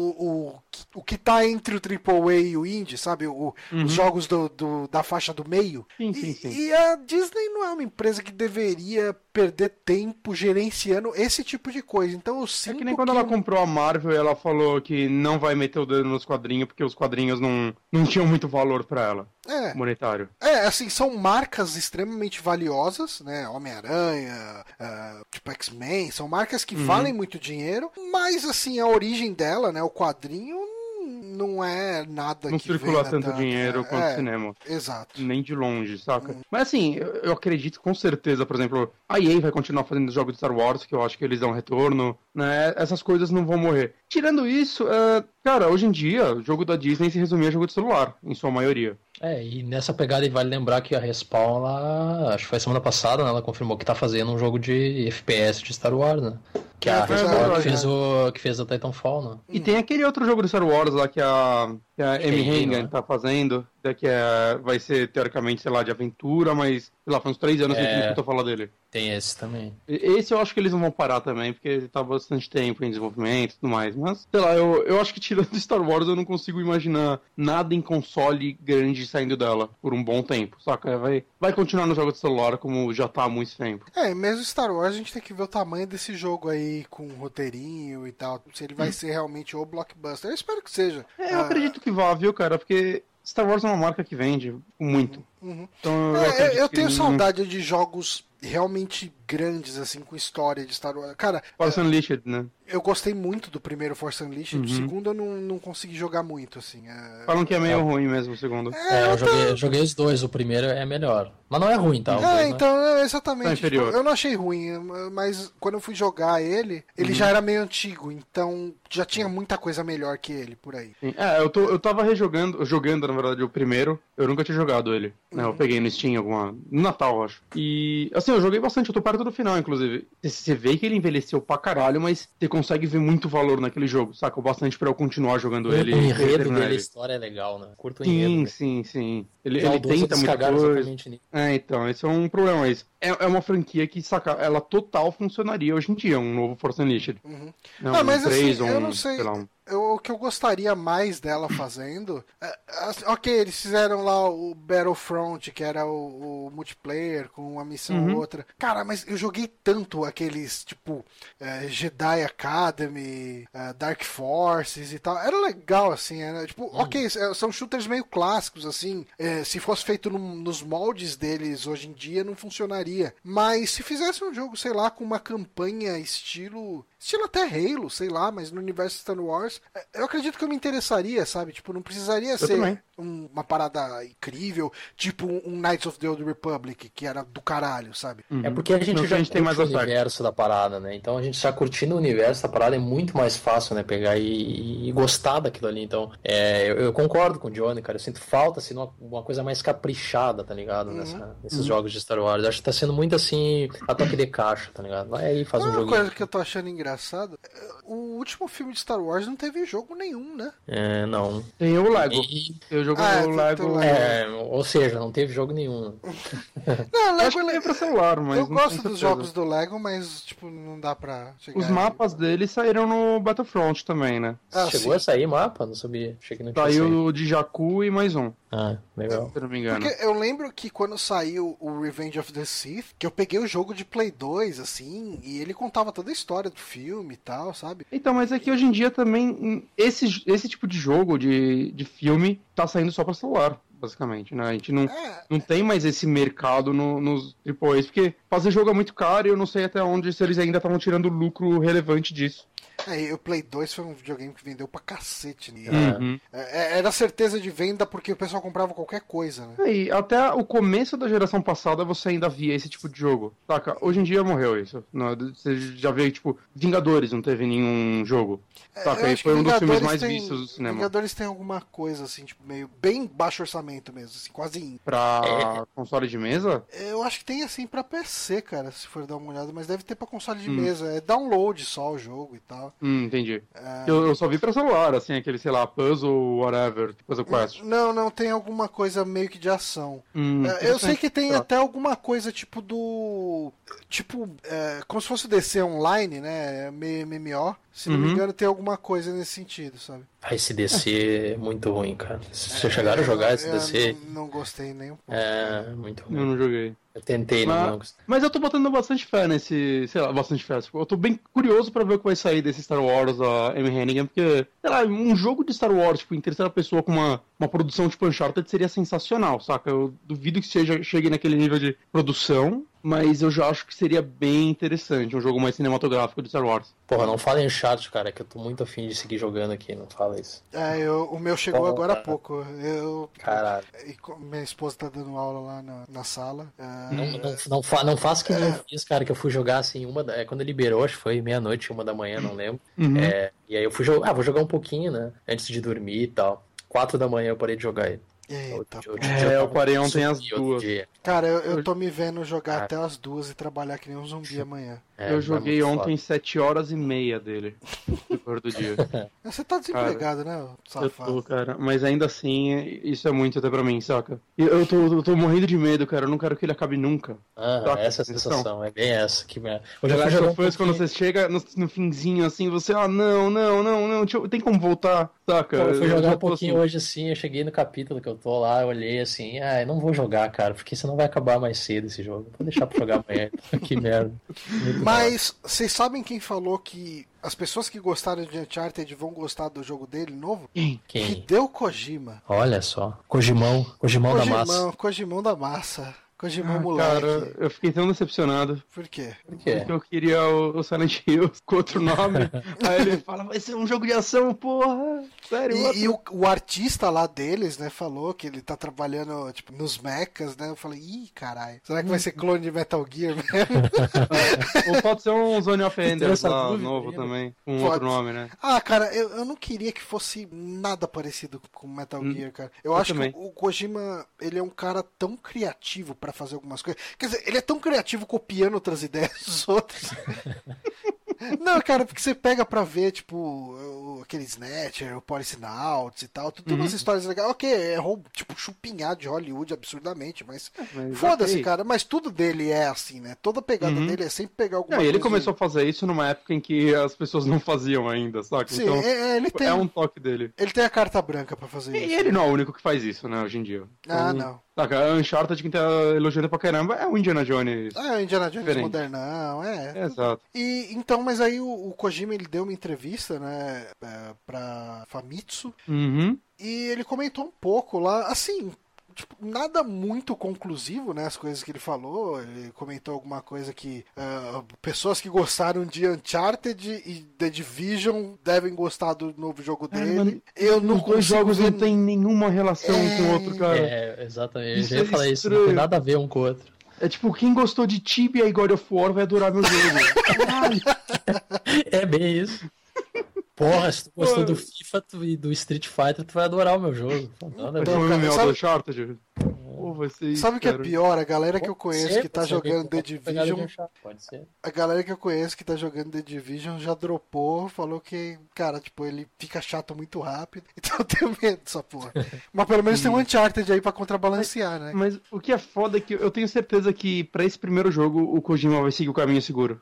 o, o que tá entre o AAA e o Indie, sabe? O, Os jogos do, do- da faixa do meio. Sim, sim, E- sim. e a Disney não é uma empresa que deveria perder tempo gerenciando esse tipo de coisa. Então eu É sinto que nem quando ela comprou a Marvel, ela falou que não vai meter o dedo nos quadrinhos porque os quadrinhos não, não tinham muito valor pra ela, É, monetário. é, assim, são marcas extremamente valiosas, né? Homem-Aranha, ah, tipo X-Men, são marcas que valem muito dinheiro, mas assim, a origem dela, né? O quadrinho não é nada Não que circula tanto tanto, dinheiro quanto é, cinema. Exato. Nem de longe, saca? Mas assim, eu, eu acredito com certeza, por exemplo, a EA vai continuar fazendo jogos de Star Wars, que eu acho que eles dão retorno, né? Essas coisas não vão morrer. Tirando isso, é, cara, hoje em dia, o jogo da Disney se resumia a jogo de celular, em sua maioria. É, e nessa pegada vale lembrar que a Respawn, ela, acho que foi semana passada, né, ela confirmou que tá fazendo um jogo de FPS de Star Wars, né? Que é a Respawn verdade, que fez, o, que fez o Titanfall, né? E tem aquele outro jogo de Star Wars lá que a, que a Halo, Hennigan né? tá fazendo. Que é, vai ser teoricamente, sei lá, de aventura, mas, sei lá, faz uns três anos que a gente É. não escuta falar dele. Tem esse também. Esse eu acho que eles não vão parar também, porque tá bastante tempo em desenvolvimento e tudo mais. Mas, sei lá, eu, eu acho que tirando Star Wars, eu não consigo imaginar nada em console grande saindo dela por um bom tempo, saca? Vai, vai continuar no jogo de celular como já tá há muito tempo. É, mesmo Star Wars a gente tem que ver o tamanho desse jogo aí com roteirinho e tal. Se ele vai ser realmente o blockbuster. Eu espero que seja. É, eu Ah, acredito que vá, viu, cara? Porque Star Wars é uma marca que vende muito. Uhum. Então, É, acredito eu que tenho não- saudade de jogos realmente grandes, assim, com história de Star Wars. Cara, Force Unleashed, né? eu gostei muito do primeiro Force Unleashed, Uhum. do segundo eu não, não consegui jogar muito, assim. É, Falam que é meio ruim mesmo o segundo. É, eu joguei, eu joguei os dois, o primeiro é melhor. Mas não é ruim, tá? É, dois, né? então, é, exatamente. Tá. Tipo, eu não achei ruim, mas quando eu fui jogar ele, ele Uhum. já era meio antigo, então já tinha muita coisa melhor que ele por aí. Sim. É, eu, tô, eu tava rejogando, jogando, na verdade, o primeiro. Eu nunca tinha jogado ele. Né? Eu peguei no Steam alguma. No Natal, eu acho. E assim, eu joguei bastante, eu tô perto do final, inclusive. Você vê que ele envelheceu pra caralho, mas você consegue ver muito valor naquele jogo, saca? O bastante pra eu continuar jogando O, ele. o enredo dele, a ele. história é legal, né? Curto o Sim, enredo. sim, sim. Ele, ele tenta muita coisa. É, então, esse é um problema, mas é, é uma franquia que, saca, ela total funcionaria hoje em dia, um novo Force Unleashed. Uhum. Não, Ah, um mas assim, 3 ou eu um, não sei. sei lá, um... Eu- o que eu gostaria mais dela fazendo. é, ok, eles fizeram lá o Battlefront, que era o, o multiplayer, com uma missão Uhum. ou outra. Cara, mas eu joguei tanto aqueles, tipo, é, Jedi Academy, é, Dark Forces e tal. Era legal, assim. Era, tipo, ok, é, são shooters meio clássicos, assim. é, se fosse feito num- nos moldes deles hoje em dia, não funcionaria. Mas se fizesse um jogo, sei lá, com uma campanha estilo. Estilo até Halo, sei lá, mas no universo Star Wars, é, eu acredito que eu me interessaria, sabe? Tipo, não precisaria ser também. Um- uma parada incrível, tipo um Knights of the Old Republic, que era do caralho, sabe? É porque a gente Não, já a gente tem mais o universo da parada, né? Então a gente já curtindo o universo da parada é muito mais fácil, né? Pegar e, e gostar daquilo ali. Então, é, eu, eu concordo com o Johnny, cara. Eu sinto falta, assim, uma, uma coisa mais caprichada, tá ligado? Uhum. Nessa- nesses jogos de Star Wars. Eu acho que tá sendo muito assim, a toque de caixa, tá ligado? Vai aí, faz um Uma joguinho. coisa que eu tô achando engraçado, o último filme de Star Wars não teve jogo nenhum, né? É, não. Tem o Lego. E- Eu jogo Ah, o Lego. é, ou seja, não teve jogo nenhum. Não, Lego que é pra celular, mas. Eu gosto dos jogos do Lego, mas, tipo, não dá pra chegar. Os mapas dele saíram no Battlefront também, né? Ah, Chegou sim. a sair mapa? Não sabia. Não tinha Saiu o de Jakku e mais um, Ah, legal. se eu não me engano. Porque eu lembro que quando saiu o Revenge of the Sith, que eu peguei o jogo de Play 2, assim, e ele contava toda a história do filme e tal, sabe? Então, mas é que hoje em dia também esse, esse tipo de jogo, de, de filme, tá saindo só pra celular, basicamente, né? A gente não, É, não tem mais esse mercado no, nos AAAs, porque fazer jogo é muito caro e eu não sei até onde se eles ainda estavam tirando lucro relevante disso. É, e o Play 2 foi um videogame que vendeu pra cacete. Né? Uhum. É, era certeza de venda porque o pessoal comprava qualquer coisa, né? E até o começo da geração passada você ainda via esse tipo de jogo. Saca? Hoje em dia morreu isso. Não, Você já vê, tipo, Vingadores não teve nenhum jogo. Saca? É, E acho foi um dos filmes mais tem- vistos do cinema. Vingadores tem alguma coisa, assim, tipo, meio bem baixo orçamento mesmo, assim, quase in. Pra console de mesa? Eu acho que tem assim pra PC, cara, se for dar uma olhada, mas deve ter pra console de Hum. mesa. É download só o jogo e tal. Hum, entendi. É. Eu, eu só vi pra celular, assim, aquele, sei lá, puzzle, whatever, puzzle quest. Não, não, tem alguma coisa meio que de ação. Hum, É, eu sei que tem Tá. até alguma coisa tipo do. Tipo, é, como se fosse DC online, né? Meio MMO. Se não me Uhum. engano, tem alguma coisa nesse sentido, sabe? Ah, esse DC é muito ruim, cara. Vocês chegaram a jogar esse Eu DC? Não, não gostei nem um pouco. É, muito Eu ruim. não joguei. Eu tentei, não, Mas- não gostei. Mas eu tô botando bastante fé nesse. Sei lá, bastante fé. Tipo, Eu tô bem curioso pra ver o que vai sair desse Star Wars da M. Hannigan, porque, sei lá, um jogo de Star Wars, tipo, em terceira pessoa com uma, uma produção tipo Uncharted seria sensacional, saca? Eu duvido que seja, chegue naquele nível de produção, mas eu já acho que seria bem interessante um jogo mais cinematográfico de Star Wars. Porra, não fala em chat, cara, que eu tô muito afim de seguir jogando aqui, não fala isso. É, eu- o meu chegou Bom, agora há pouco. Eu. Caralho. E co- minha esposa tá dando aula lá na, na sala. É, Não, não, não, fa, não faça que nem eu fiz, cara, que eu fui jogar assim, uma da, é, quando liberou, acho que foi meia-noite, uma da manhã, não lembro. Uhum. É, e aí eu fui jogar, ah, vou jogar um pouquinho, né? Antes de dormir e tal. Quatro da manhã eu parei de jogar ele. Eita, Outro- outro É, eu um parei ontem às outro duas. Cara, eu, eu tô me vendo jogar Ah. até as duas e trabalhar que nem um zumbi amanhã. É, eu é joguei ontem 7 horas e meia dele. Depois do dia. Você tá desempregado, né, ô Eu safado? tô, cara. Mas ainda assim, isso é muito até pra mim, saca? Eu tô, eu tô morrendo de medo, cara. Eu não quero que ele acabe nunca. Ah, essa é a sensação, é bem essa. Que... Eu Já jogar jogo fãs quando você chega no, no finzinho assim, você, ah, não, não, não, não, deixa eu- tem como voltar, saca? eu fui Eu jogar já um pouquinho assim. hoje assim, eu cheguei no capítulo que eu tô lá, eu olhei assim, ah, eu não vou jogar, cara, porque senão vai acabar mais cedo esse jogo. Vou deixar pra jogar amanhã. que merda. Muito Mas vocês sabem quem falou que as pessoas que gostaram de Uncharted vão gostar do jogo dele novo? Quem? Quem? Hideo Kojima. Olha só. Cojimão. Cojimão da massa. Kojimão, Kojimão da massa. Kojimão Ah, moleque. cara, eu fiquei tão decepcionado. Por quê? Por quê? Porque eu queria o, o Silent Hill com outro nome. Aí ele fala, vai ser um jogo de ação, porra. Sério, E, e o, o artista lá deles, né, falou que ele tá trabalhando, tipo, nos mechas, né? Eu falei, ih, caralho, será que vai ser clone de Metal Gear mesmo? Ou pode ser um Zone of Enders lá, novo ainda. também. Com Pode. outro nome, né? ah, cara, eu, eu não queria que fosse nada parecido com Metal Hum, Gear, cara. Eu, eu acho também. que o, o Kojima, ele é um cara tão criativo pra fazer algumas coisas. Quer dizer, ele é tão criativo copiando outras ideias dos outros. Não, cara, porque você pega pra ver, tipo, aquele Snatcher, o Policinauts e tal, tudo, Uhum. umas histórias legais. Ok, é tipo, chupinhado de Hollywood absurdamente, mas Mas foda-se, cara. Mas tudo dele é assim, né? Toda pegada Uhum. dele é sempre pegar alguma Não, e ele coisa. começou a fazer isso numa época em que as pessoas não faziam ainda, saca? Sim, então, é, é, ele tem. é um toque dele. Ele tem a carta branca pra fazer E isso. ele não é o único que faz isso, né, hoje em dia. Ah, Então, não. Saca, a Uncharted, quem tá elogiando pra caramba, é o Indiana Jones. É o Indiana Jones Diferente. modernão, é. É, exato. E então, mas aí o, o Kojima ele deu uma entrevista, né, é, pra Famitsu Uhum. e ele comentou um pouco lá, assim, tipo, nada muito conclusivo, né, as coisas que ele falou. Ele comentou alguma coisa que ah, pessoas que gostaram de Uncharted e The Division devem gostar do novo jogo É, dele. mano, Eu não Os dois consigo jogos ver... não tem nenhuma relação um com o outro, cara. É. É, exatamente. Isso eu ia é falar isso, não tem nada a ver um com o outro. tipo, quem gostou de Tibia e God of War vai adorar meu jogo. Caralho. É bem isso. Porra, se tu gostou do FIFA tu- e do Street Fighter, tu vai adorar o meu jogo. Nada ser um cara, MMO sabe- Uncharted. Pô, vai ser isso, Sabe o que é pior? A galera que eu conheço Pode que tá ser, ser, jogando The ser Division ser. A galera que eu conheço que tá jogando The Division já dropou, falou que, cara, tipo, ele fica chato muito rápido. Então eu tenho medo dessa porra. Mas pelo menos tem um Uncharted aí pra contrabalancear, né? Mas o que é foda é que eu tenho certeza que pra esse primeiro jogo o Kojima vai seguir o caminho seguro.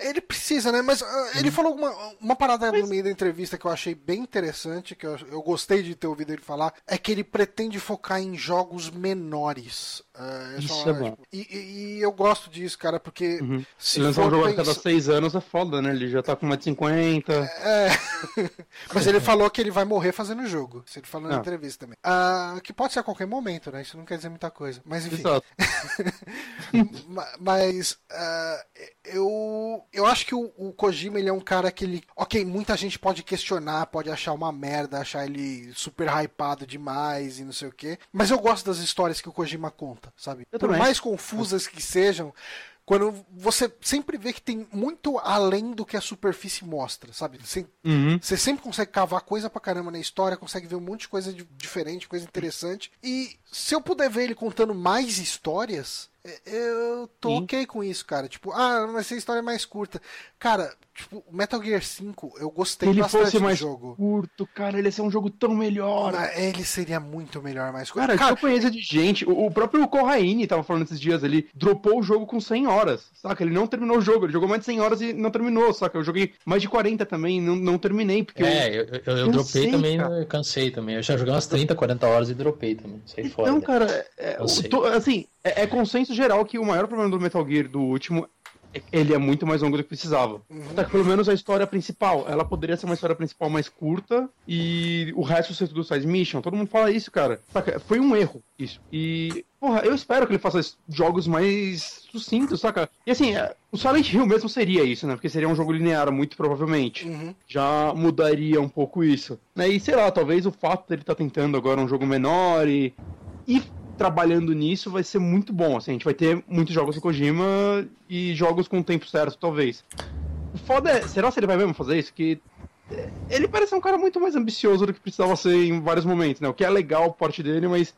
Ele precisa, né? Mas ah, ele falou uma, uma parada no meio da entrevista que eu achei bem interessante, que eu, eu gostei de ter ouvido ele falar, é que ele pretende focar em jogos menores. Ah, Isso só- é bom. E, e- e eu gosto disso, cara, porque Uhum. se lançar um jogo a cada seis anos é foda, né? Ele já tá com mais de 50. É. Mas ele falou que ele vai morrer fazendo o jogo. Isso ele falou na Ah. entrevista também. Ah, que pode ser a qualquer momento, né? Isso não quer dizer muita coisa. Mas enfim. Exato. Ma- Mas ah, eu, eu acho que o, o Kojima ele é um cara que ele. Ok, muita gente pode questionar, pode achar uma merda, achar ele super hypado demais e não sei o quê. Mas eu gosto das histórias que o Kojima conta, sabe? Eu Por também. mais confusas que sejam. Quando você sempre vê que tem muito além do que a superfície mostra, sabe? Você, Uhum. você sempre consegue cavar coisa pra caramba na história, consegue ver um monte de coisa de- diferente, coisa interessante. E se eu puder ver ele contando mais histórias, eu tô Sim. ok com isso, cara. Tipo, ah, vai ser história mais curta. Cara, tipo, Metal Gear 5, eu gostei Se ele bastante fosse do mais jogo. curto, cara, ele ia ser um jogo tão melhor. Mas Ele seria muito melhor, mais curto. Cara, Cara, eu conheço de gente. O, o próprio Corraine tava falando esses dias, ele dropou o jogo com 100 horas, saca? Ele não terminou o jogo, ele jogou mais de 100 horas e não terminou, saca? Eu joguei mais de 40 também e não, não terminei, porque eu- É, eu, eu, eu Cansei, dropei também, cara. eu cansei também. Eu já joguei umas 30, 40 horas e dropei também. Sei fora. Então, cara, é, Eu to- assim, é, é consenso geral que o maior problema do Metal Gear do último é que ele é muito mais longo do que precisava. Uhum. Tá pelo menos a história principal, ela poderia ser uma história principal mais curta e o resto ser tudo side mission. Todo mundo fala isso, cara. Saca? Foi um erro isso. E, porra, eu espero que ele faça jogos mais sucintos, saca? E assim, é, o Silent Hill mesmo seria isso, né? Porque seria um jogo linear, muito provavelmente Uhum. já mudaria um pouco isso. Né? E sei lá, talvez o fato dele estar tentando agora um jogo menor e, e trabalhando nisso vai ser muito bom. Assim, a gente vai ter muitos jogos do Kojima e jogos com o tempo certo, talvez. O foda é, será que ele vai mesmo fazer isso? Que é, ele parece um cara muito mais ambicioso do que precisava ser em vários momentos, né? O que é legal, o porte dele, mas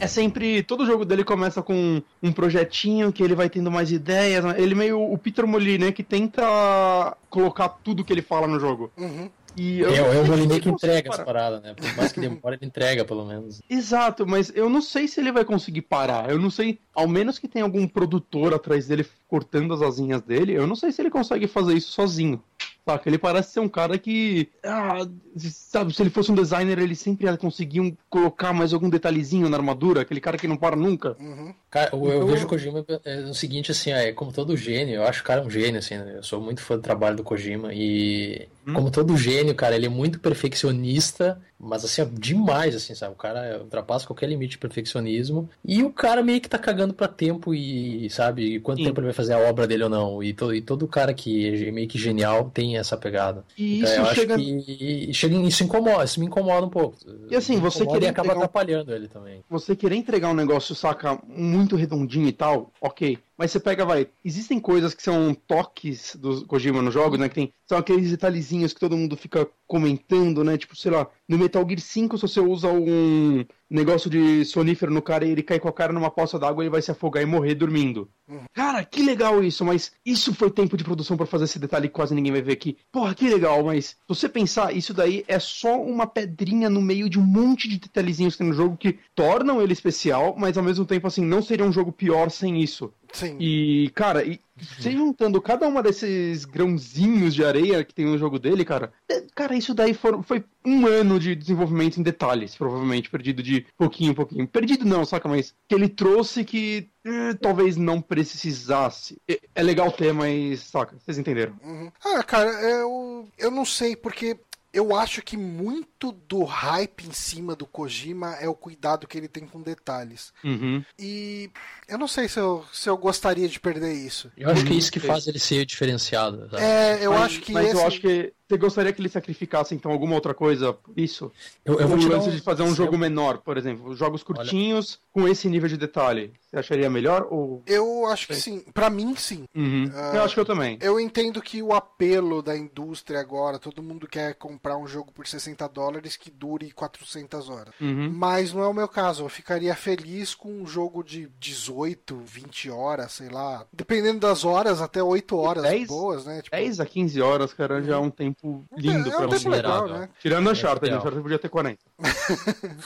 é sempre. Todo jogo dele começa com um projetinho que ele vai tendo mais ideias. né? Ele meio o Peter Molyneux, né? Que tenta colocar tudo que ele fala no jogo. Uhum. E É, eu é o ele que entrega as parar. paradas, né? Por mais que demore, ele entrega, pelo menos. Exato, mas eu não sei se ele vai conseguir parar. Eu não sei, ao menos que tenha algum produtor atrás dele cortando as asinhas dele, eu não sei se ele consegue fazer isso sozinho. Saca? Ele parece ser um cara que. Ah, sabe, se ele fosse um designer, ele sempre ia conseguir um- colocar mais algum detalhezinho na armadura, aquele cara que não para nunca. Uhum. Cara, eu, eu Então- vejo o Kojima é, o seguinte, assim, é como todo gênio, eu acho o cara um gênio, assim, né? Eu sou muito fã do trabalho do Kojima e, Hum. como todo gênio, cara, ele é muito perfeccionista, mas assim, ó, demais, assim, sabe? O cara ultrapassa qualquer limite de perfeccionismo e o cara meio que tá cagando pra tempo e, sabe, e quanto Sim. tempo ele vai fazer a obra dele ou não. E, to, e todo cara que é meio que genial tem essa pegada. E Então, isso chega. que chega, isso incomoda, isso me incomoda um pouco. E assim, você querer acaba um- atrapalhando ele também. Você querer entregar um negócio, saca, muito redondinho e tal, ok. Mas você pega, vai, existem coisas que são toques do Kojima nos jogos, né? Que tem, são aqueles detalhezinhos que todo mundo fica comentando, né? Tipo, sei lá, no Metal Gear 5, se você usa um negócio de sonífero no cara e ele cai com a cara numa poça d'água, ele vai se afogar e morrer dormindo. Cara, que legal isso, mas isso foi tempo de produção pra fazer esse detalhe que quase ninguém vai ver aqui. Porra, que legal, mas se você pensar, isso daí é só uma pedrinha no meio de um monte de detalhezinhos que tem no jogo que tornam ele especial, mas ao mesmo tempo, assim, não seria um jogo pior sem isso. Sim. E, cara, e você juntando cada uma desses grãozinhos de areia que tem no jogo dele, cara, é- cara, isso daí for- foi um ano de desenvolvimento em detalhes, provavelmente, perdido de pouquinho em pouquinho. Perdido não, saca? Mas que ele trouxe que eh, talvez não precisasse. É, é legal ter, mas, saca? Vocês entenderam. Uhum. Ah, cara, eu, eu não sei, porque eu acho que muito do hype em cima do Kojima é o cuidado que ele tem com detalhes. Uhum. E eu não sei se eu, se eu gostaria de perder isso. Eu acho que é isso que Uhum. faz ele ser diferenciado. sabe? É, eu mas, acho que Mas esse... eu acho que você gostaria que ele sacrificasse, então, alguma outra coisa por isso? Eu, eu vou te lance um- de fazer um se jogo eu- menor, por exemplo, jogos curtinhos com esse nível de detalhe. Você acharia melhor ou. Eu acho que sim. Pra mim, sim. Uhum. Ah, eu acho que eu também. Eu entendo que o apelo da indústria agora, todo mundo quer comprar um jogo por 60 dólares que dure 400 horas. Uhum. Mas não é o meu caso. Eu ficaria feliz com um jogo de 18, 20 horas, sei lá. Dependendo das horas, até 8 horas 10? boas, né? Tipo, 10 a 15 horas, cara, já é um tempo lindo é, é pra um tempo você. legal, considerável. né? Tirando a Uncharted, legal. a Uncharted podia ter 40.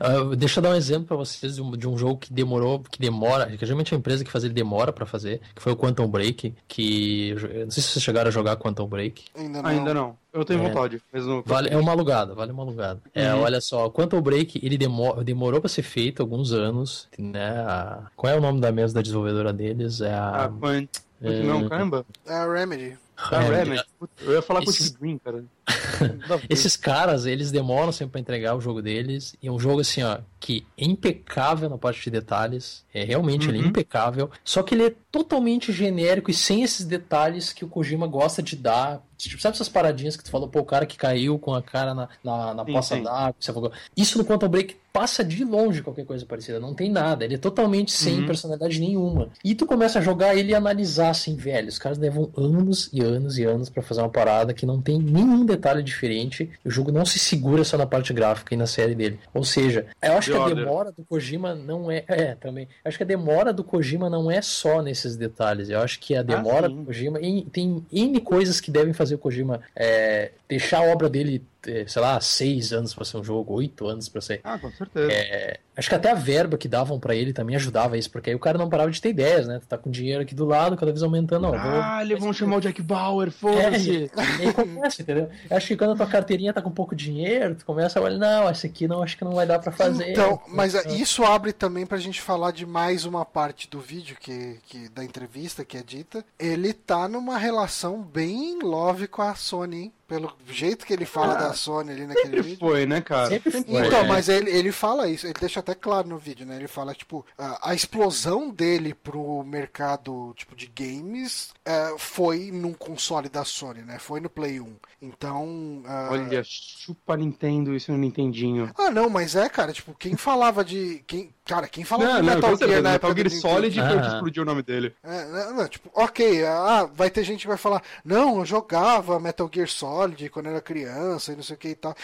Ah, Deixa eu dar um exemplo pra vocês de um, de um jogo que demorou, que demora, que geralmente é a empresa que faz ele demora pra fazer, que foi o Quantum Break, que eu não sei se vocês chegaram a jogar Quantum Break. Ainda não. Ainda não. Eu tenho É. vontade. Mas não... Vale, é uma alugada, vale uma alugada. É, Uhum. olha só, Quantum Break, ele demor, demorou pra ser feito alguns anos, né? A- qual é o nome da mesa da desenvolvedora deles? É Ah, a Quant. É. Não, caramba. É a Remedy. Ah, Remedy. Putz, Eu ia falar com Esses- o Green, cara. Esses caras, eles demoram sempre pra entregar o jogo deles. E é um jogo assim, ó, que é impecável na parte de detalhes. É realmente ele é Uhum. impecável. Só que ele é totalmente genérico e sem esses detalhes que o Kojima gosta de dar. Tipo, sabe essas paradinhas que tu falou, pô, o cara que caiu com a cara na, na, na Sim, poça d'água. Isso no Quantum Break passa de longe qualquer coisa parecida. Não tem nada. Ele é totalmente sem Uhum. personalidade nenhuma. E tu começa a jogar ele e analisar assim, velho. Os caras levam anos e anos e anos pra fazer uma parada que não tem nenhum detalhe diferente. O jogo não se segura só na parte gráfica e na série dele. Ou seja, eu acho The que a Order. demora do Kojima não é. É, também. Eu acho que a demora do Kojima não é só nesses detalhes. Eu acho que a demora sim. do Kojima. tem N coisas que devem fazer o Kojima é, deixar a obra dele, sei lá, seis anos pra ser um jogo, oito anos pra ser. Ah, com certeza. É, acho que até a verba que davam pra ele também ajudava isso, porque aí o cara não parava de ter ideias, né? Tu tá com dinheiro aqui do lado, cada vez aumentando. Vou- Ah, eles vão chamar o Jack Bauer, É, foda-se. aí começa, entendeu? Eu acho que quando a tua carteirinha tá com pouco dinheiro, tu começa a olhar, não, esse aqui não, acho que não vai dar pra fazer. Então, mas ah, isso abre também pra gente falar de mais uma parte do vídeo que, que da entrevista que é dita. Ele tá numa relação bem love com a Sony, hein? Pelo jeito que ele fala da Sony ali naquele Sempre vídeo. foi, né, cara? Sempre foi. Então, É. mas ele, ele fala isso, ele deixa até claro no vídeo, né? Ele fala, tipo, a, a explosão dele pro mercado, tipo, de games eh, foi num console da Sony, né? Foi no Play 1. Então... ah, Olha, chupa Nintendo isso no Nintendinho. Ah, não, mas é, cara, tipo, quem falava de... Quem, cara, quem falava Não, de não, Metal. Gear na Metal Gear Solid que Ah. explodiu o nome dele. É, não, não, tipo, ok, ah, vai ter gente que vai falar, não, eu jogava Metal Gear Solid Solid quando era criança e não sei o que e tal.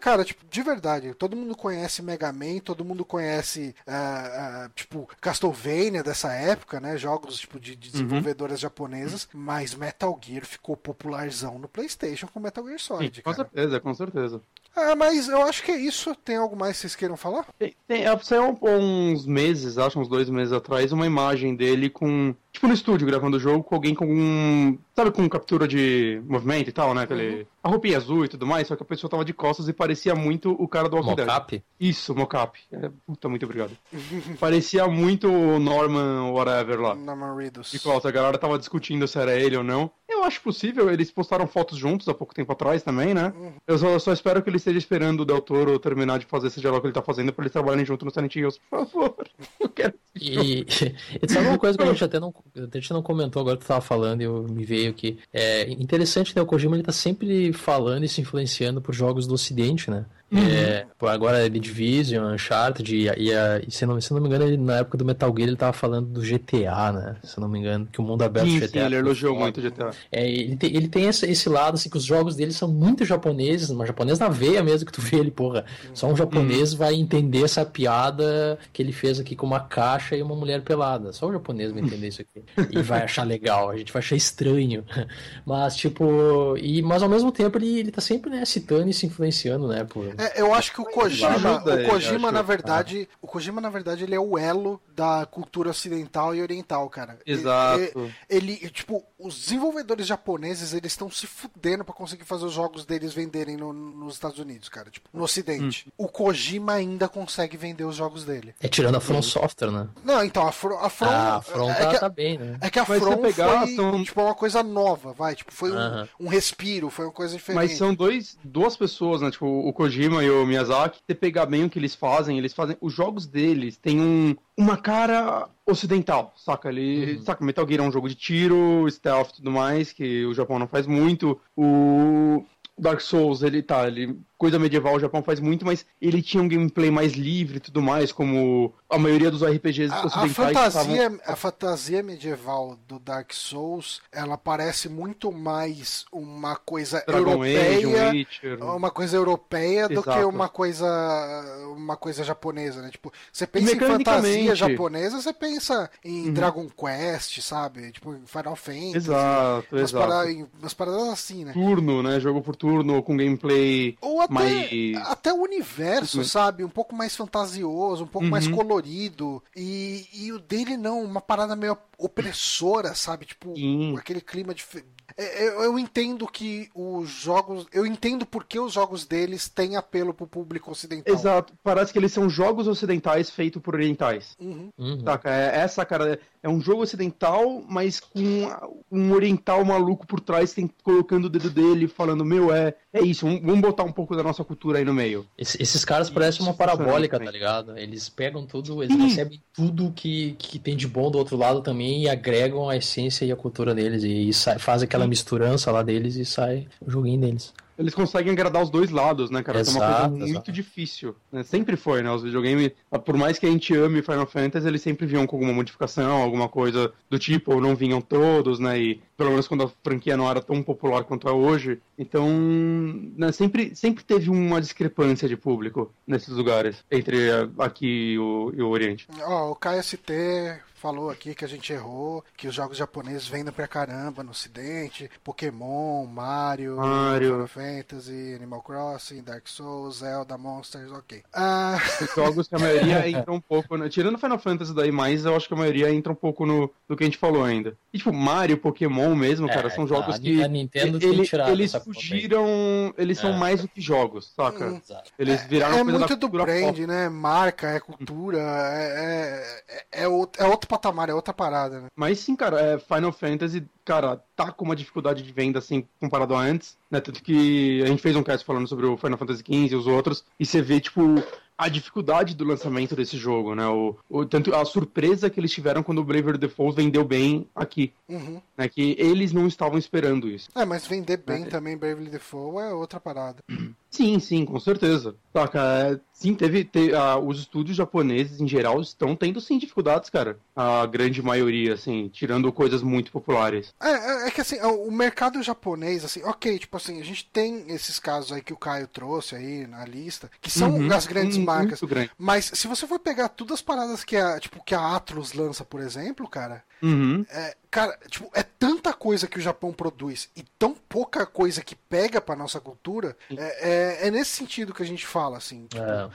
Cara, tipo, de verdade, todo mundo conhece Mega Man, todo mundo conhece, uh, uh, tipo, Castlevania dessa época, né? Jogos, tipo, de, de desenvolvedoras uhum. japonesas, mas Metal Gear ficou popularzão no PlayStation com Metal Gear Solid, Sim, com cara. certeza, com certeza. Ah, mas eu acho que é isso. Tem algo mais que vocês queiram falar? Tem, tem, saiu uns meses, acho uns dois meses atrás, uma imagem dele com tipo no estúdio gravando o jogo com alguém com um. Sabe, com captura de movimento e tal, né? Aquele. Uhum. A roupinha azul e tudo mais, só que a pessoa tava de costas e parecia muito o cara do Walking Mocap? Isso, mocap. É, puta, muito obrigado. parecia muito o Norman whatever lá. Norman Reedus. De costas, a galera tava discutindo se era ele ou não. Eu acho possível, eles postaram fotos juntos há pouco tempo atrás também, né? Uhum. Eu só, só, espero que ele esteja esperando o Del Toro terminar de fazer esse diálogo que ele tá fazendo pra eles trabalharem junto no Silent Hills, por favor. Eu quero. E, e sabe uma coisa que a gente até não, a gente não comentou agora que tu tava falando e eu me veio aqui. É interessante, né? O Kojima ele tá sempre falando e se influenciando por jogos do ocidente, né? Uhum. É, agora ele Division, Uncharted, e, e, e, se, não, se não me engano, ele, na época do Metal Gear ele tava falando do GTA, né? Se não me engano, que o mundo aberto sim, do GTA. Sim, ele elogiou muito o GTA. É, ele tem, ele tem esse, esse, lado, assim, que os jogos dele são muito japoneses, mas japonês na veia mesmo, que tu vê ele, porra. Só um japonês uhum. vai entender essa piada que ele fez aqui com uma caixa e uma mulher pelada. Só o japonês vai entender isso aqui. E vai achar legal, a gente vai achar estranho. Mas, tipo, e, mas ao mesmo tempo ele, ele tá sempre, né, citando e se influenciando, né, por... É, eu acho que o Kojima, o Kojima na verdade, o Kojima na verdade ele é o elo da cultura ocidental e oriental, cara. Exato. Ele, ele tipo, os desenvolvedores japoneses, eles estão se fudendo para conseguir fazer os jogos deles venderem no, nos Estados Unidos, cara, tipo, no ocidente. Hum. O Kojima ainda consegue vender os jogos dele. É tirando a From Software, né? Não, então a From, a From, ah, a From é tá, que, tá bem, né? É que a From pegar, foi, são... tipo, uma coisa nova, vai, tipo, foi uh -huh. um, um respiro, foi uma coisa diferente. Mas são dois, duas pessoas, né, tipo, o Kojima e o Miyazaki, você pegar bem o que eles fazem, eles fazem. Os jogos deles têm um, uma cara ocidental, saca? Ele, uhum. saca, Metal Gear é um jogo de tiro, stealth e tudo mais, que o Japão não faz muito. O Dark Souls, ele tá, ele coisa medieval o Japão faz muito, mas ele tinha um gameplay mais livre e tudo mais, como a maioria dos RPGs a, ocidentais. A fantasia, a fantasia medieval do Dark Souls, ela parece muito mais uma coisa Dragon europeia, Age, um uma coisa europeia Exato. do que uma coisa uma coisa japonesa, né? Tipo, você pensa em fantasia japonesa, você pensa em uhum. Dragon Quest, sabe? Tipo, em Final Fantasy. Exato, umas exato. Paradas, umas paradas assim, né? Turno, né? Jogo por turno com gameplay ou até, mas... até o universo, uhum. sabe? Um pouco mais fantasioso, um pouco uhum. mais colorido. E, e o dele não, uma parada meio opressora, sabe? Tipo, Sim. aquele clima de. É, eu, eu entendo que os jogos. Eu entendo porque os jogos deles têm apelo pro público ocidental. Exato. Parece que eles são jogos ocidentais feitos por orientais. Uhum. Uhum. Saca? É essa cara. É um jogo ocidental, mas com um oriental maluco por trás, tem, colocando o dedo dele, falando: Meu, é, é isso, vamos botar um pouco da nossa cultura aí no meio. Esse, esses caras parecem uma parabólica, tá ligado? Eles pegam tudo, eles Sim. recebem tudo que, que tem de bom do outro lado também e agregam a essência e a cultura deles. E, e sai, faz aquela misturança lá deles e sai o joguinho deles eles conseguem agradar os dois lados, né, cara? Exato, é uma coisa muito difícil. Né? Sempre foi, né? Os videogames, por mais que a gente ame Final Fantasy, eles sempre vinham com alguma modificação, alguma coisa do tipo, ou não vinham todos, né? E pelo menos quando a franquia não era tão popular quanto é hoje. Então, né, sempre, sempre teve uma discrepância de público nesses lugares, entre aqui e o, e o Oriente. Ó, oh, o KST falou aqui que a gente errou, que os jogos japoneses vendem pra caramba no ocidente, Pokémon, Mario, Mario. Final Fantasy, Animal Crossing, Dark Souls, Zelda, Monsters, ok. Ah... Jogos que a maioria entra um pouco, no... tirando Final Fantasy daí, mas eu acho que a maioria entra um pouco no, no que a gente falou ainda. E, tipo, Mario, Pokémon mesmo, é, cara, são jogos a, que a Nintendo ele, eles fugiram, eles são é. mais do que jogos, saca? Hum, eles viraram é, é muito do brand, pop. né? Marca, é cultura, é, é, é, é outro patamar, é outra parada, né? Mas sim, cara, é, Final Fantasy, cara, tá com uma dificuldade de venda, assim, comparado a antes, né? Tanto que a gente fez um cast falando sobre o Final Fantasy XV e os outros, e você vê, tipo, a dificuldade do lançamento desse jogo, né? O, o, tanto a surpresa que eles tiveram quando o Braver Default vendeu bem aqui. Uhum. Né? Que eles não estavam esperando isso. É, mas vender bem é. também Bravely Default é outra parada. Sim, sim, com certeza. Saca, é, sim, teve. te- ah, os estúdios japoneses, em geral, estão tendo sim dificuldades, cara. A grande maioria, assim, tirando coisas muito populares. É, é, é que assim, o mercado japonês, assim, ok, tipo assim, a gente tem esses casos aí que o Caio trouxe aí na lista, que são Uhum, as grandes um- marcas. Muito grande. Mas se você for pegar todas as paradas que a, tipo, que a Atlus lança, por exemplo, cara, Uhum. é, cara, tipo, é tanta coisa que o Japão produz e tão pouca coisa que pega pra nossa cultura, é, é, é nesse sentido que a gente fala, assim. Tipo, É.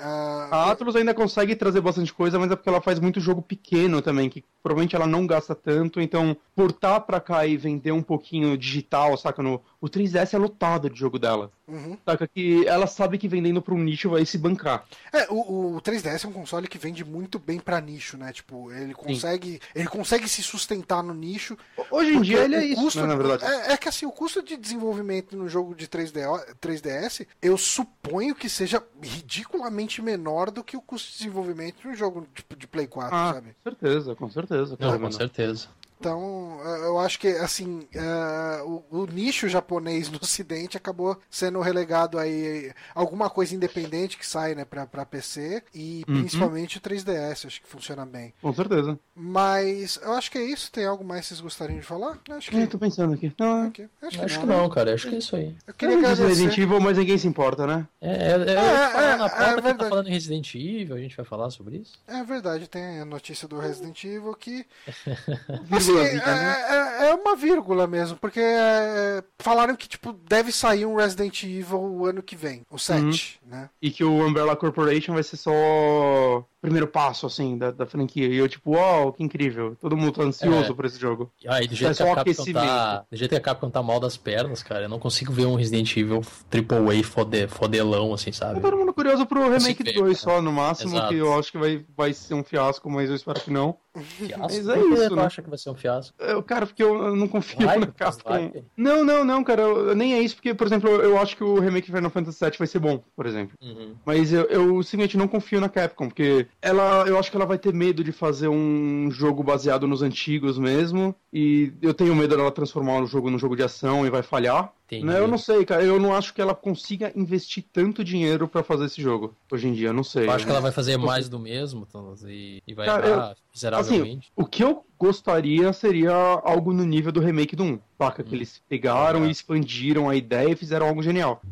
ah, A Atlus ainda consegue trazer bastante coisa, mas é porque ela faz muito jogo pequeno também, que provavelmente ela não gasta tanto, então portar pra cá e vender um pouquinho digital, saca? No, o 3DS é lotado de jogo dela. uhum. Saca que ela sabe que vendendo pra um nicho vai se bancar. É, o, o 3DS é um console que vende muito bem pra nicho, né? Tipo, ele consegue, ele consegue se sustentar no nicho. Hoje em dia ele é isso, custo- né, na verdade. É, é que assim, o custo de desenvolvimento no jogo de 3D, 3DS, eu suponho que seja ridiculamente menor do que o custo de desenvolvimento no jogo tipo, de Play 4, Ah, sabe? com certeza, com certeza. Não, com certeza. Então, eh, eu acho que, assim, eh, o, o nicho japonês no ocidente acabou sendo relegado aí alguma coisa independente que sai, né, pra, pra PC e Uhum. principalmente o 3DS, acho que funciona bem. Com certeza. Mas eu acho que é isso. Tem algo mais que vocês gostariam de falar? Acho que, Eu tô pensando aqui. Não, ok. acho que Acho não. que né? não, cara. Acho que é isso aí. Eu queria agradecer. Resident Evil, mas ninguém se importa, né? É, é, é, eu É, é, na é pauta que tá falando em Resident Evil, a gente vai falar sobre isso? É verdade, tem a notícia do Resident Evil que. Assim, Vírgulazinha, né? é, é- é uma vírgula mesmo, porque é, falaram que tipo, deve sair um Resident Evil o ano que vem, o 7, né? E que o Umbrella Corporation vai ser só primeiro passo, assim, da, da franquia. E eu, tipo, uau, que incrível. Todo mundo tá ansioso É. por esse jogo. Ah, e do É jeito, que a Capcom tá, do jeito que a Capcom tá mal das pernas, cara, eu não consigo ver um Resident Evil AAA fode, fodelão, assim, sabe? Tá todo mundo curioso pro remake ver, 2 cara. só, no máximo, Exato. que eu acho que vai, vai ser um fiasco, mas eu espero que não. Fiasco? Mas é isso, tu né? acha que vai ser um fiasco? Eu, cara, porque eu, não confio Vai, na Capcom. vai. Não, não, não, cara, eu- nem é isso, porque, por exemplo, eu, acho que o remake Final Fantasy VII vai ser bom, por exemplo. Uhum. Mas eu, eu simplesmente não confio na Capcom, porque ela, eu acho que ela vai ter medo de fazer um jogo baseado nos antigos mesmo, e eu tenho medo dela transformar o jogo num jogo de ação e vai falhar. Né? Eu não sei, cara, eu não acho que ela consiga investir tanto dinheiro pra fazer esse jogo hoje em dia, eu não sei. Eu acho que ela vai fazer mais do mesmo, Thomas, e, e vai Cara, errar miseravelmente. O que eu gostaria seria algo no nível do remake do 1, saca? Que Hum. eles pegaram É. e expandiram a ideia e fizeram algo genial.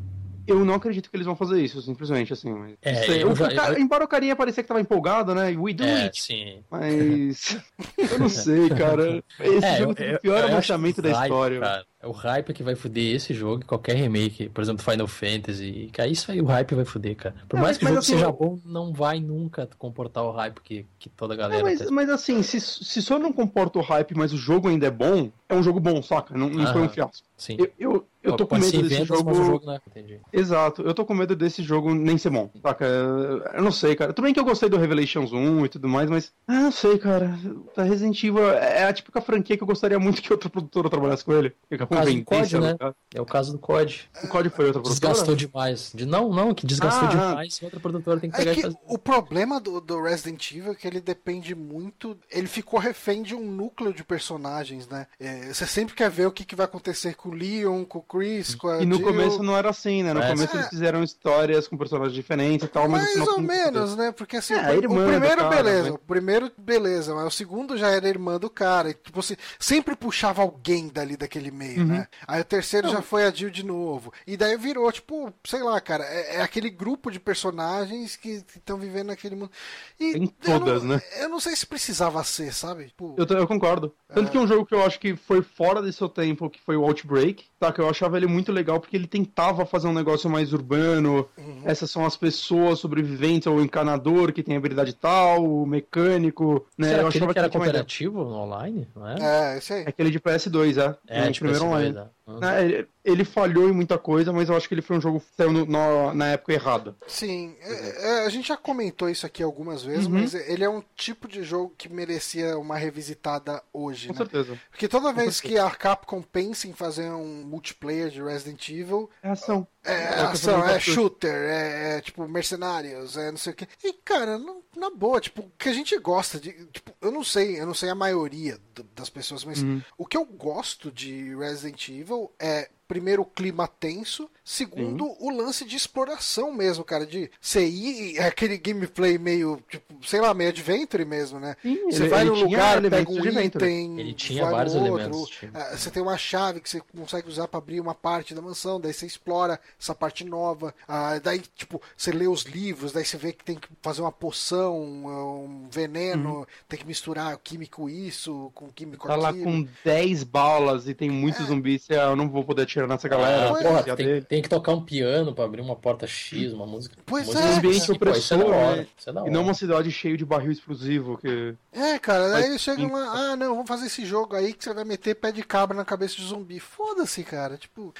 Eu não acredito que eles vão fazer isso, simplesmente, assim. Mas, É, sei. eu já- cara- eu- Embora o carinha parecia que tava empolgado, né? We do É, it. sim. Mas. eu não sei, cara. Esse É, jogo tem o pior abaixamento da hype, história. cara, é o hype que vai foder esse jogo e qualquer remake, por exemplo, Final Fantasy. Cara, isso aí o hype vai foder, cara. Por Não, mais que o jogo assim, seja bom, não vai nunca comportar o hype que, que toda a galera mas, mas assim, se, se só não comporta o hype, mas o jogo ainda é bom, é um jogo bom, saca? Não, não foi um fiasco. Sim. Eu, eu, eu tô com medo desse jogo. o é. Entendi. Exato, eu tô com medo desse jogo nem ser bom, saca? Eu não sei, cara. Tudo bem que eu gostei do Revelations 1 e tudo mais, mas. Ah, não sei, cara. A Resident Evil é a típica franquia que eu gostaria muito que outra produtora trabalhasse com ele. A Capcom caso do COD, né? tá? É o caso do COD. O COD foi outra produtora? Desgastou demais. De, não, não, que desgastou Ah, demais. Outra produtora tem que pegar É e que fazer. o problema do, do Resident Evil é que ele depende muito. Ele ficou refém de um núcleo de personagens, né? É, você sempre quer ver o que, que vai acontecer com o Leon, com o Chris, com a E no Jill. começo não era assim, né? No É, começo é. eles fizeram histórias com personagens diferentes e tal, mas Mais ou menos, né? Porque assim, É, o, o primeiro, cara, beleza. né? O primeiro, beleza. Mas o segundo já era irmã do cara. E tipo, você sempre puxava alguém dali daquele meio, Uhum. né? Aí o terceiro já foi a Jill de novo. E daí virou, tipo, sei lá, cara, é, é aquele grupo de personagens que estão vivendo naquele mundo. E eu todas, não- né? Eu não sei se precisava ser, sabe? Tipo, Eu, eu concordo. Tanto que um jogo que eu acho que foi fora de seu tempo, que foi o Outbreak, tá? Que eu achava ele muito legal porque ele tentava fazer um negócio mais urbano. Uhum. Essas são as pessoas sobreviventes, ou o encanador que tem habilidade tal, o mecânico, né? Será eu aquele achava que era uma ideia. cooperativo online? Não é? é, esse aí. É Aquele de PS2, é. É, o tipo primeiro esse online. dois, né? Uhum. Né, ele, falhou em muita coisa, mas eu acho que ele foi um jogo que saiu no- na- na época errada. Sim, é- é, a gente já comentou isso aqui algumas vezes, Uhum. mas ele é um tipo de jogo que merecia uma revisitada hoje, Com né? certeza. Porque toda vez que a Capcom pensa em fazer um multiplayer de Resident Evil, É ação. é É ação, é shooter, é, é, tipo mercenários, é não sei o que. E cara, não- na boa, tipo, o que a gente gosta de, tipo, eu não sei, eu não sei a maioria do- das pessoas, mas Uhum. o que eu gosto de Resident Evil é primeiro, o clima tenso. Segundo, o lance de exploração mesmo, cara. De você ir, é aquele gameplay meio, tipo, sei lá, meio adventure mesmo, né? Sim, Você ele- vai ele num lugar, pega um item, Ele tinha vai no vários outro. elementos, tinha. Ah, Você tem uma chave que você consegue usar pra abrir uma parte da mansão, daí você explora essa parte nova. Ah, daí, tipo, você lê os livros, daí você vê que tem que fazer uma poção, um veneno, tem que misturar químico isso com químico Tá lá aquilo. com 10 balas e tem muitos zumbis, você, ah, eu não vou poder nessa galera. Ah, porra, já tem, dele. tem que tocar um piano pra abrir uma porta X, uma música. Pois música é, Um ambiente pô, é opressor, hora, né? é E não uma cidade cheia de barril explosivo, que... É, cara, daí eles chegam lá, ah, não, vamos fazer esse jogo aí que você vai meter pé de cabra na cabeça de zumbi. Foda-se, cara. Tipo,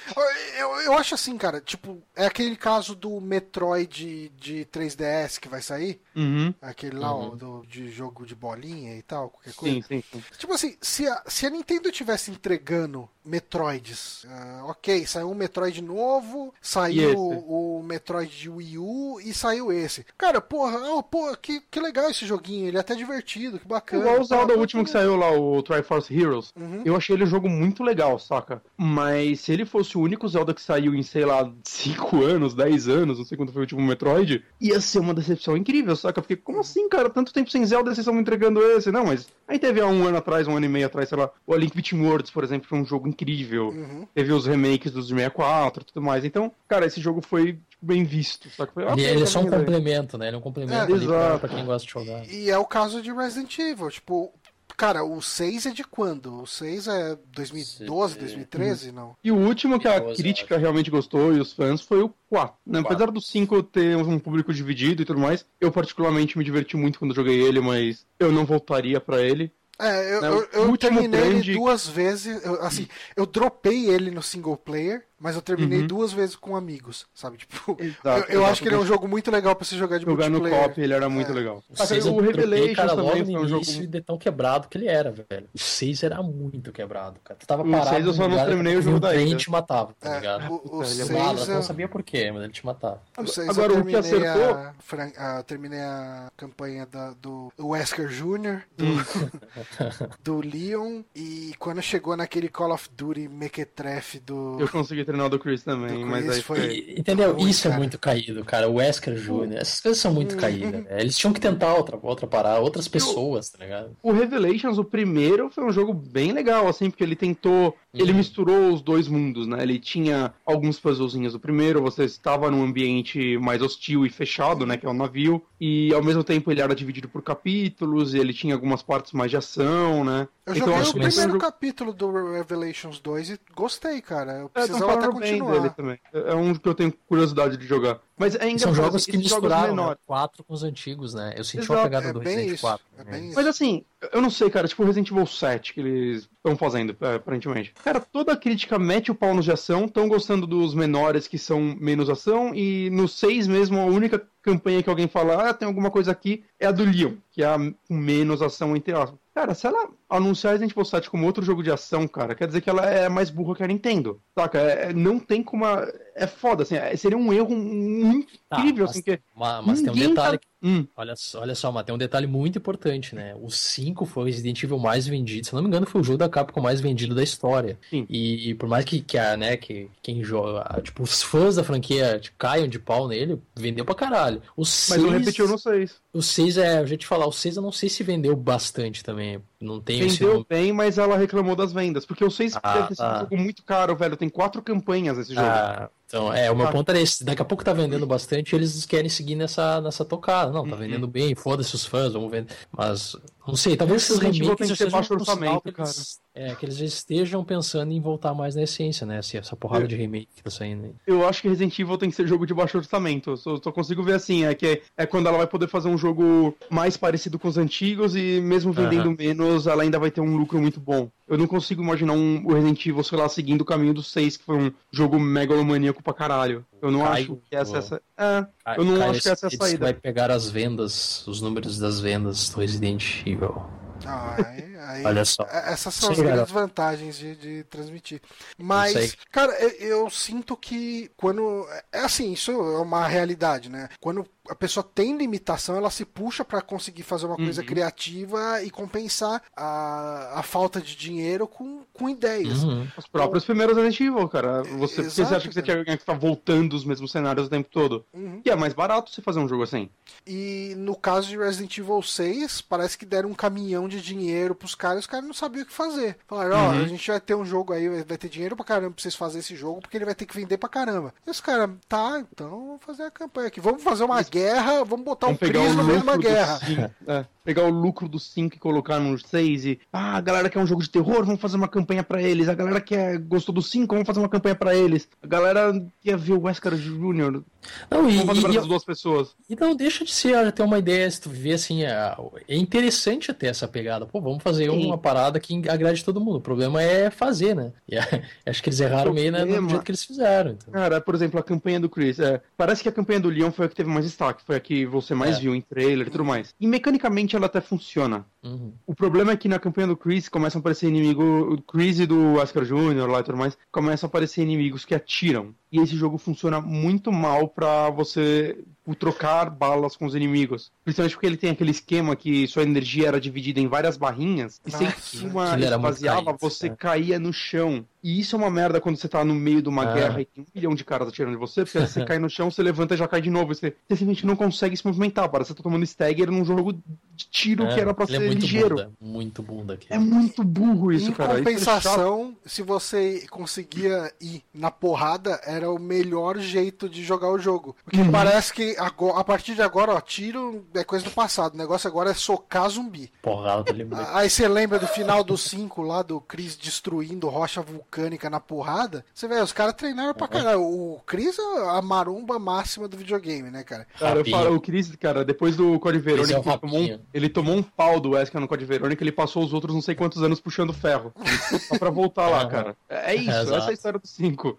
eu, eu acho assim, cara, tipo, é aquele caso do Metroid de 3DS que vai sair, Uhum. aquele lá, Uhum. ó, do, de jogo de bolinha e tal, qualquer coisa. Sim, sim, sim. Tipo assim, se a, se a Nintendo tivesse entregando Metroids, ah, ok, saiu um Metroid novo, saiu o, o Metroid de Wii U e saiu esse. Cara, porra, oh, porra que, que legal esse joguinho, ele é até divertido, que bacana. Igual o Zelda Ah, último que saiu lá, o Triforce Heroes. Uhum. Eu achei ele um jogo muito legal, saca? Mas se ele fosse o único Zelda que saiu em, sei lá, 5 anos, 10 anos, não sei quando foi o último Metroid, ia ser uma decepção incrível, saca? Porque como assim, cara? Tanto tempo sem Zelda, vocês estão me entregando esse? Não, mas aí teve há um ano atrás, um ano e meio atrás, sei lá, o Link Between Worlds, por exemplo, foi um jogo incrível. Uhum. Teve os remakes dos 64 e tudo mais. Então, cara, esse jogo foi tipo, bem visto, saca? Foi, Ele, ok, ele é só um complemento, né? Ele é um complemento É, ali pra, pra quem gosta de jogar. E é o caso de Resident Evil, tipo, cara, o 6 é de quando? O 6 é 2012, Sim. 2013, não? E o último que a 12, crítica realmente gostou e os fãs foi o 4. Né? Quatro. Apesar do 5 ter um público dividido e tudo mais, eu particularmente me diverti muito quando joguei ele, mas eu não voltaria pra ele. É, eu, Né, eu, eu terminei ele duas vezes, eu, assim, eu dropei ele no single player, mas eu terminei Uhum. duas vezes com amigos, sabe? Tipo, Exato, eu, eu acho que ele é um jogo muito legal pra se jogar de Jogar no multiplayer. co ele era muito É. legal. O 6 o Revelations cara, também no foi um jogo. de tão quebrado que ele era, velho. O 6 era muito quebrado, cara. Tu tava O parado. 6 eu só no não terminei o jogo daí, trem né? e te matava, tá É, ligado? o, o ele é seis Mala, eu- não sabia por quê, mas ele te matava. o seis Agora, eu o que terminei acertou- a, fran- a- terminei a campanha da- do Wesker Jr., do, Hum. do Leon, e quando chegou naquele Call of Duty Mequetrefe do... Eu consegui treinar o do Chris também, Do mas Chris aí foi- foi. E- Entendeu? ruim, Isso é cara. muito caído, cara. O Wesker Jr., essas coisas são muito caídas. né? Eles tinham que tentar outra, outra parada, outras pessoas, tá ligado? O Revelations, o primeiro, foi um jogo bem legal, assim, porque ele tentou. Ele Uhum. misturou os dois mundos, né? Ele tinha alguns puzzlezinhos. O primeiro, você estava num ambiente mais hostil e fechado, né? Que é o navio. E ao mesmo tempo ele era dividido por capítulos, e ele tinha algumas partes mais de ação, né? Eu Então, joguei acho o um primeiro jogo- capítulo do Revelations 2 e gostei, cara. Eu É, precisava até falando bem continuar. dele também. É é um que eu tenho curiosidade de jogar. Mas é. São jogos assim, que misturaram né? o 4 com os antigos, né? Eu senti Exato, uma pegada é do Resident isso, 4. é né? Mas assim, eu não sei, cara, tipo o Resident Evil 7 que eles estão fazendo, é, aparentemente. Cara, toda a crítica mete o pau nos de ação, estão gostando dos menores que são menos ação, e no 6 mesmo, a única campanha que alguém fala, ah, tem alguma coisa aqui, é a do Leon, que é a menos ação entre aspas. Cara, se ela anunciar Resident Evil 7 como outro jogo de ação, cara, quer dizer que ela é mais burra que a Nintendo. Saca? É- é- não tem como. a- É foda, assim, é- seria um erro muito Tá, incrível, mas- assim, que. Mas, mas tem um detalhe. tá- Hum, Olha, só- olha só, mas tem um detalhe muito importante, né? O 5 foi o Resident Evil mais vendido. Se eu não me engano, foi o jogo da Capcom mais vendido da história. E, e por mais que, que, a, né, que quem joga, tipo, os fãs da franquia tipo, caiam de pau nele, vendeu pra caralho. O mas 6, não repetiu no 6. o 6 é, eu já te falar, o 6 eu não sei se vendeu bastante também. Não tem Vendeu bem, mas ela reclamou das vendas. Porque o 6 Ah, deve ter sido tá. um jogo muito caro, velho. Tem quatro campanhas esse jogo. Ah, então, é, o meu Ah. ponto era esse. Daqui a pouco tá vendendo bastante e eles querem seguir nessa, nessa tocada. Não, tá Uhum. vendendo bem, foda-se os fãs, vamos vender. Mas, não sei, talvez esses Resident Evil remakes tem que ter sejam baixo um sinal orçamento, que eles, é, que eles já estejam pensando em voltar mais na essência, né? Assim, essa porrada Eu- de remake que tá saindo aí. Eu acho que Resident Evil tem que ser jogo de baixo orçamento. Eu só, só consigo ver assim, é que é quando ela vai poder fazer um jogo mais parecido com os antigos e mesmo vendendo Aham. menos, ela ainda vai ter um lucro muito bom. Eu não consigo imaginar um Resident Evil, sei lá, seguindo o caminho do 6, que foi um jogo megalomaníaco pra caralho. Eu não Caio, acho que essa é essa. É, eu não Cara, acho que essa é a eles saída. vai pegar as vendas, os números das vendas do Resident Evil. Ah, aí, Aí, Olha só. é- Essas são as Sim, grandes vantagens de, de transmitir. Mas, cara, eu, eu sinto que quando. É assim, isso é uma realidade, né? Quando a pessoa tem limitação, ela se puxa pra conseguir fazer uma coisa Uhum. criativa e compensar a, a falta de dinheiro com, com ideias. Uhum. Os próprios primeiros Resident Evil, cara. Você, porque você Exato, acha que você tinha que ficar voltando os mesmos cenários o tempo todo? Uhum. E é mais barato você fazer um jogo assim. E no caso de Resident Evil 6, parece que deram um caminhão de dinheiro pros caras, os caras não sabiam o que fazer. Falaram, ó, Uhum. a gente vai ter um jogo aí, vai ter dinheiro pra caramba pra vocês fazerem esse jogo, porque ele vai ter que vender pra caramba. E os caras, tá, então vamos fazer a campanha aqui. Vamos fazer uma guerra, vamos botar um Vamos pegar Cris no meio de uma guerra. do 5. É, pegar o lucro do 5 e colocar no 6 e. Ah, a galera quer um jogo de terror, vamos fazer uma campanha pra eles. A galera quer gostou do 5, vamos fazer uma campanha pra eles. A galera quer ver o Wesker Jr. Não, e, Vamos fazer pra e- essas duas pessoas. e não deixa de ser até uma ideia, se tu ver assim, é, é interessante ter essa pegada. Pô, vamos fazer Sim. uma parada que agrade todo mundo. O problema é fazer, né? E é- acho que eles erraram meio né, no jeito que eles fizeram. então. Cara, por exemplo, a campanha do Chris. é, parece que a campanha do Leon foi a que teve mais destaque, foi a que você mais É. viu em trailer e tudo mais. E mecanicamente ela até funciona. Uhum. O problema é que na campanha do Chris começam a aparecer inimigos. O Chris e do Oscar Jr. lá e tudo mais. Começam a aparecer inimigos que atiram. E esse jogo funciona muito mal pra você trocar balas com os inimigos. Principalmente porque ele tem aquele esquema que sua energia era dividida em várias barrinhas. E sempre Nossa, que uma esvaziava, você é. caía no chão. E isso é uma merda quando você tá no meio de uma Ah. guerra e tem um milhão de caras atirando em você, porque você cai no chão, você levanta e já cai de novo. Você, você simplesmente não consegue se movimentar. Parece que você tá tomando stagger num jogo de tiro que É, era pra ele ser é muito ligeiro. bunda, muito bunda aqui. É muito burro isso, em cara. Isso é compensação, se você conseguia ir na porrada, era o melhor jeito de jogar o jogo. Porque Uhum. parece que agora- a partir de agora, ó, tiro é coisa do passado. O negócio agora é socar zumbi. Porrada. Aí você lembra do final do 5 lá, do Chris destruindo rocha vulcânica na porrada? Você vê, os caras treinaram pra caralho. O Chris é a maromba máxima do videogame, né, cara? Cara, eu falo, o Chris, cara, depois do Code Verônica, Esse é ele, tomou um, ele tomou um pau do Wesker no Code Verônica, ele passou os outros não sei quantos anos puxando ferro. Só pra voltar lá, cara. É é isso, É, essa é a história do 5.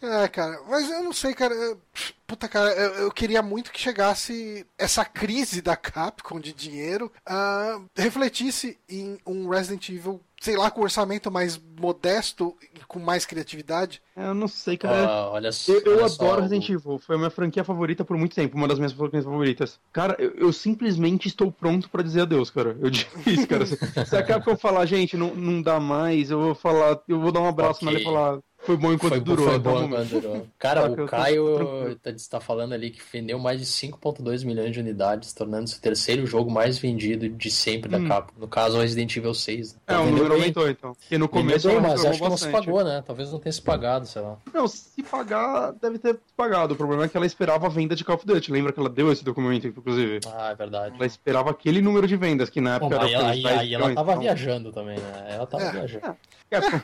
É, cara, mas eu não sei, cara. eu- Puta, cara, eu, eu queria muito que chegasse essa crise da Capcom de dinheiro, ah, refletisse em um Resident Evil, sei lá, com orçamento mais modesto e com mais criatividade. Eu não sei, cara. Ó, olha só. Eu, eu olha adoro Resident Evil, foi a minha franquia favorita por muito tempo, uma das minhas franquias favoritas. Cara, eu, eu simplesmente estou pronto pra dizer adeus, cara. Eu digo isso, cara. Se, se a Capcom falar, gente, não, não dá mais, eu vou falar, eu vou dar um abraço Ok. nela e falar, foi bom enquanto Foi, durou. foi até bom enquanto durou. Cara, o Caio tranquilo. tá, falando ali que vendeu mais de 5.2 milhões de unidades, tornando-se o terceiro jogo mais vendido de sempre da Hum. Capcom. No caso, o Resident Evil 6. É, o número aumentou, então. Porque no começo bem, mas acho que não se pagou, né? Talvez não tenha se pagado, sei lá. Não, se pagar, deve ter pagado. O problema é que ela esperava a venda de Call of Duty. Lembra que ela deu esse documento, inclusive? Ah, é verdade. Ela esperava aquele número de vendas, que na Bom, época mas era aí, aí, 10 aí ela milhões, tava então. viajando também, né? Ela tava É. viajando. É, pô,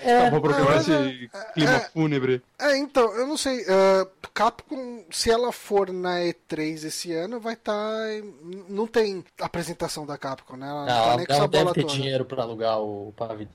É, vou programar mas esse clima é- fúnebre. É, então, eu não sei. ah, Capcom, se ela for na E3 esse ano, vai estar. não tem apresentação da Capcom, né? Ela não Não, tá ela, nem com ela essa deve bola ter toda. dinheiro pra alugar o pavilhão.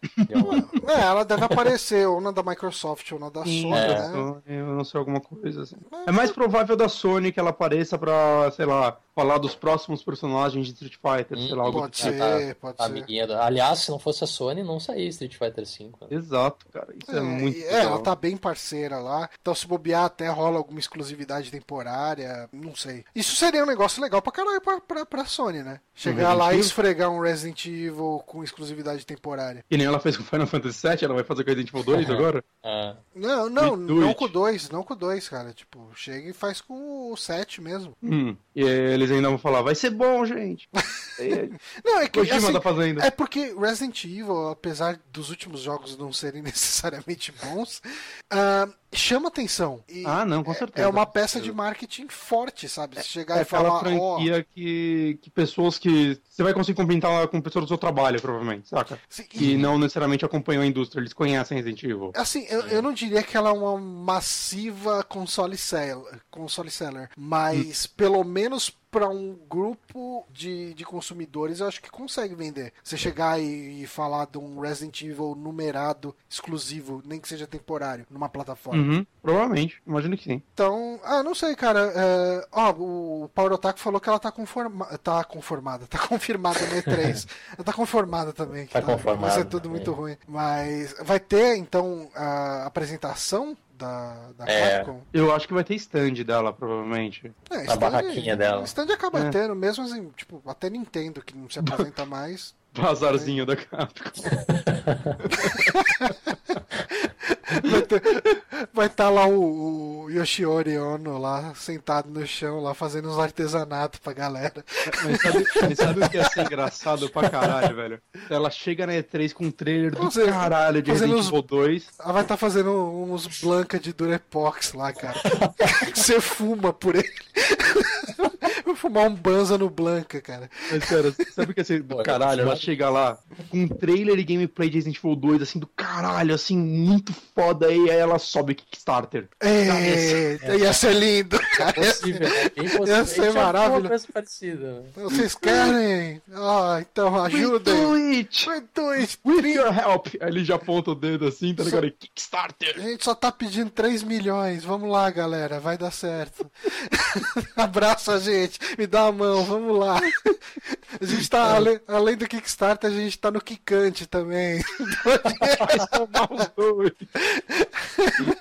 É, ela deve aparecer ou na da Microsoft ou na da Sony, É, né? eu- eu não sei alguma coisa assim. É mais provável da Sony que ela apareça pra, sei lá, falar dos próximos personagens de Street Fighter, sei lá, algo Pode tipo. ser, tá- pode A ser. do... Aliás, se não fosse a Sony, não saía Street Fighter V. Né? Exato, cara. Isso é, É, muito e- legal. é, ela tá bem parceira lá. Então, se bobear, até rola alguma exclusividade temporária. Não sei. Isso seria um negócio legal pra caralho pra, pra, pra Sony, né? Chegar Resident lá e esfregar um Resident Evil com exclusividade temporária. Que nem ela fez com Final Fantasy VII, ela vai fazer com Resident Evil 2 agora? Ah, Não, não, não it. com o 2, não com o 2, cara. Tipo, chega e faz com o 7 mesmo. Hum. E eles ainda vão falar, vai ser bom, gente. E, Não, é que assim, tá fazendo. É porque Resident Evil, apesar dos últimos jogos não serem necessariamente bons, ah, chama atenção. E Ah, não, com certeza. é uma peça de marketing forte, sabe? Se chegar É e falar, ó, franquia que, que pessoas que. Você vai conseguir comentar com pessoas do seu trabalho, provavelmente, saca? se- Que não necessariamente acompanham a indústria, eles conhecem Resident Evil. Assim, eu, eu não diria que ela é uma massiva console seller, console seller mas Hum. pelo menos para um grupo de, de consumidores, eu acho que consegue vender. Você chegar e, e, falar de um Resident Evil numerado, exclusivo, nem que seja temporário, numa plataforma. Uhum, provavelmente, imagino que sim. Então, ah, não sei, cara. É, ó, o Power Otaku falou que ela tá, conforma, tá conformada, tá confirmada no E3. ela tá conformada também. Tá, tá conformada. Vai ser tudo muito é. ruim. Mas vai ter, então, a apresentação da, da é. Capcom? Eu acho que vai ter stand dela, provavelmente. É, stand, a barraquinha dela. Stand acaba é. tendo, mesmo assim, tipo, até Nintendo, que não se apresenta mais. Bazarzinho da Capcom. vai estar tá lá o, o, Yoshiori Ono lá, sentado no chão, lá fazendo uns artesanatos pra galera. Mas sabe, mas sabe o que ia ser engraçado pra caralho, velho? Ela chega na E3 com um trailer do Você, caralho de Resident Evil 2. Ela vai estar tá fazendo uns Blanca de Durepox lá, cara. Você fuma por ele. Vou fumar um banza no Blanca, cara. Mas, cara, sabe o que ia ser do caralho? Ela chega lá com um trailer e gameplay de Resident Evil 2, assim, do caralho, assim, muito foda, e aí ela sobe Kickstarter. É, é, ia ser lindo, cara. É impossível, é impossível. Ia ser maravilhoso. Parecida. Vocês querem? Ah, então ajudem. We do it! We do it! With your help! Aí ele já aponta o dedo assim, tá ligado? Kickstarter! A gente só tá pedindo 3 milhões. Vamos lá, galera, vai dar certo. Abraça a gente, me dá a mão, vamos lá. A gente tá, além, além do Kickstarter, a gente tá no Kikante também.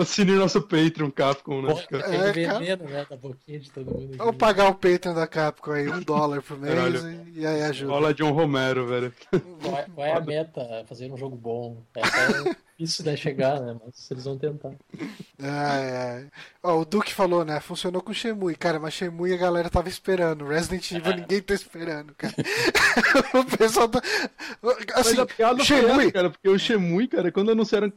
Assine nosso Patreon, Capcom, né? Pô, é, veneno, né? Da boquinha de todo mundo. Vamos pagar o Patreon da Capcom aí, um dólar por mês e, e, aí ajuda. Olha John Romero, velho. Qual é, qual é a meta? Fazer um jogo bom. É, é isso né, chegar, né? Mas eles vão tentar. É, é. Ó, o Duke falou, né? Funcionou com o Shemui. Cara, mas Shemui a galera tava esperando. Resident Evil é. ninguém tá esperando, cara. o pessoal tá. Assim, mas a piada Shemui... cara, porque o Shemui, cara, quando anunciaram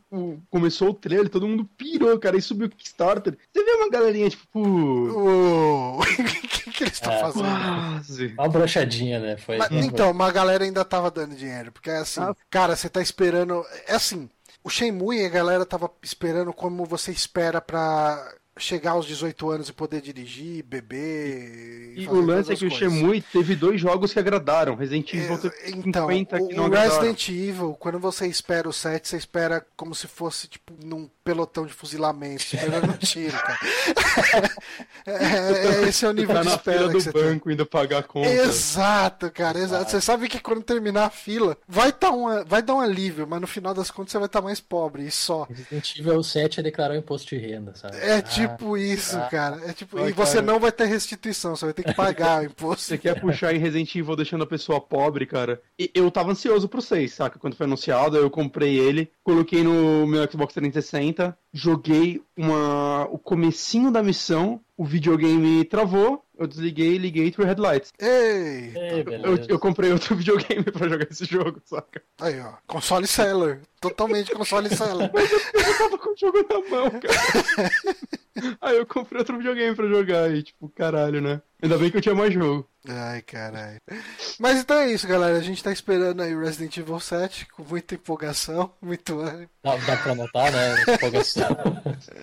começou o trailer, todo mundo pirou, cara, e subiu o Kickstarter. Você vê uma galerinha, tipo. O que, que eles estão é, fazendo? Quase. Uma brochadinha, né? Foi... Mas, então, uma galera ainda tava dando dinheiro. Porque é assim, ah. cara, você tá esperando. É assim, o Shenmue, a galera tava esperando como você espera para chegar aos 18 anos e poder dirigir, beber. E, o lance é que coisas. o Shenmue teve dois jogos que agradaram. Resident Evil é, então, 50 o, que não o Resident Evil, quando você espera o 7, você espera como se fosse tipo num pelotão de fuzilamento, esperando um tiro, cara. É, é, esse é o nível tá de espera fila do banco tem. indo pagar a conta. Exato, cara, exato. Você sabe que quando terminar a fila, vai, tá uma, vai dar um alívio, mas no final das contas você vai estar tá mais pobre e só. Resident Evil 7 é declarar o imposto de renda, sabe? É ah, tipo isso, ah, cara. É tipo, e você cara. não vai ter restituição, você vai ter que pagar o imposto. Você quer puxar em Resident Evil deixando a pessoa pobre, cara? E eu tava ansioso pro 6, saca? Quando foi anunciado, eu comprei ele, coloquei no meu Xbox 360, joguei uma, o comecinho da missão, o videogame travou, eu desliguei e liguei Three Headlights. Ei! Ei eu, eu, comprei outro videogame pra jogar esse jogo, saca? Aí, ó. Console seller. Totalmente console seller. eu tava com o jogo na mão, cara. Aí eu comprei outro videogame pra jogar e, tipo, caralho, né? Ainda bem que eu tinha mais jogo. Ai, caralho. Mas então é isso, galera. A gente tá esperando aí o Resident Evil 7 com muita empolgação, muito ânimo. Dá, dá pra notar, né? Empolgação.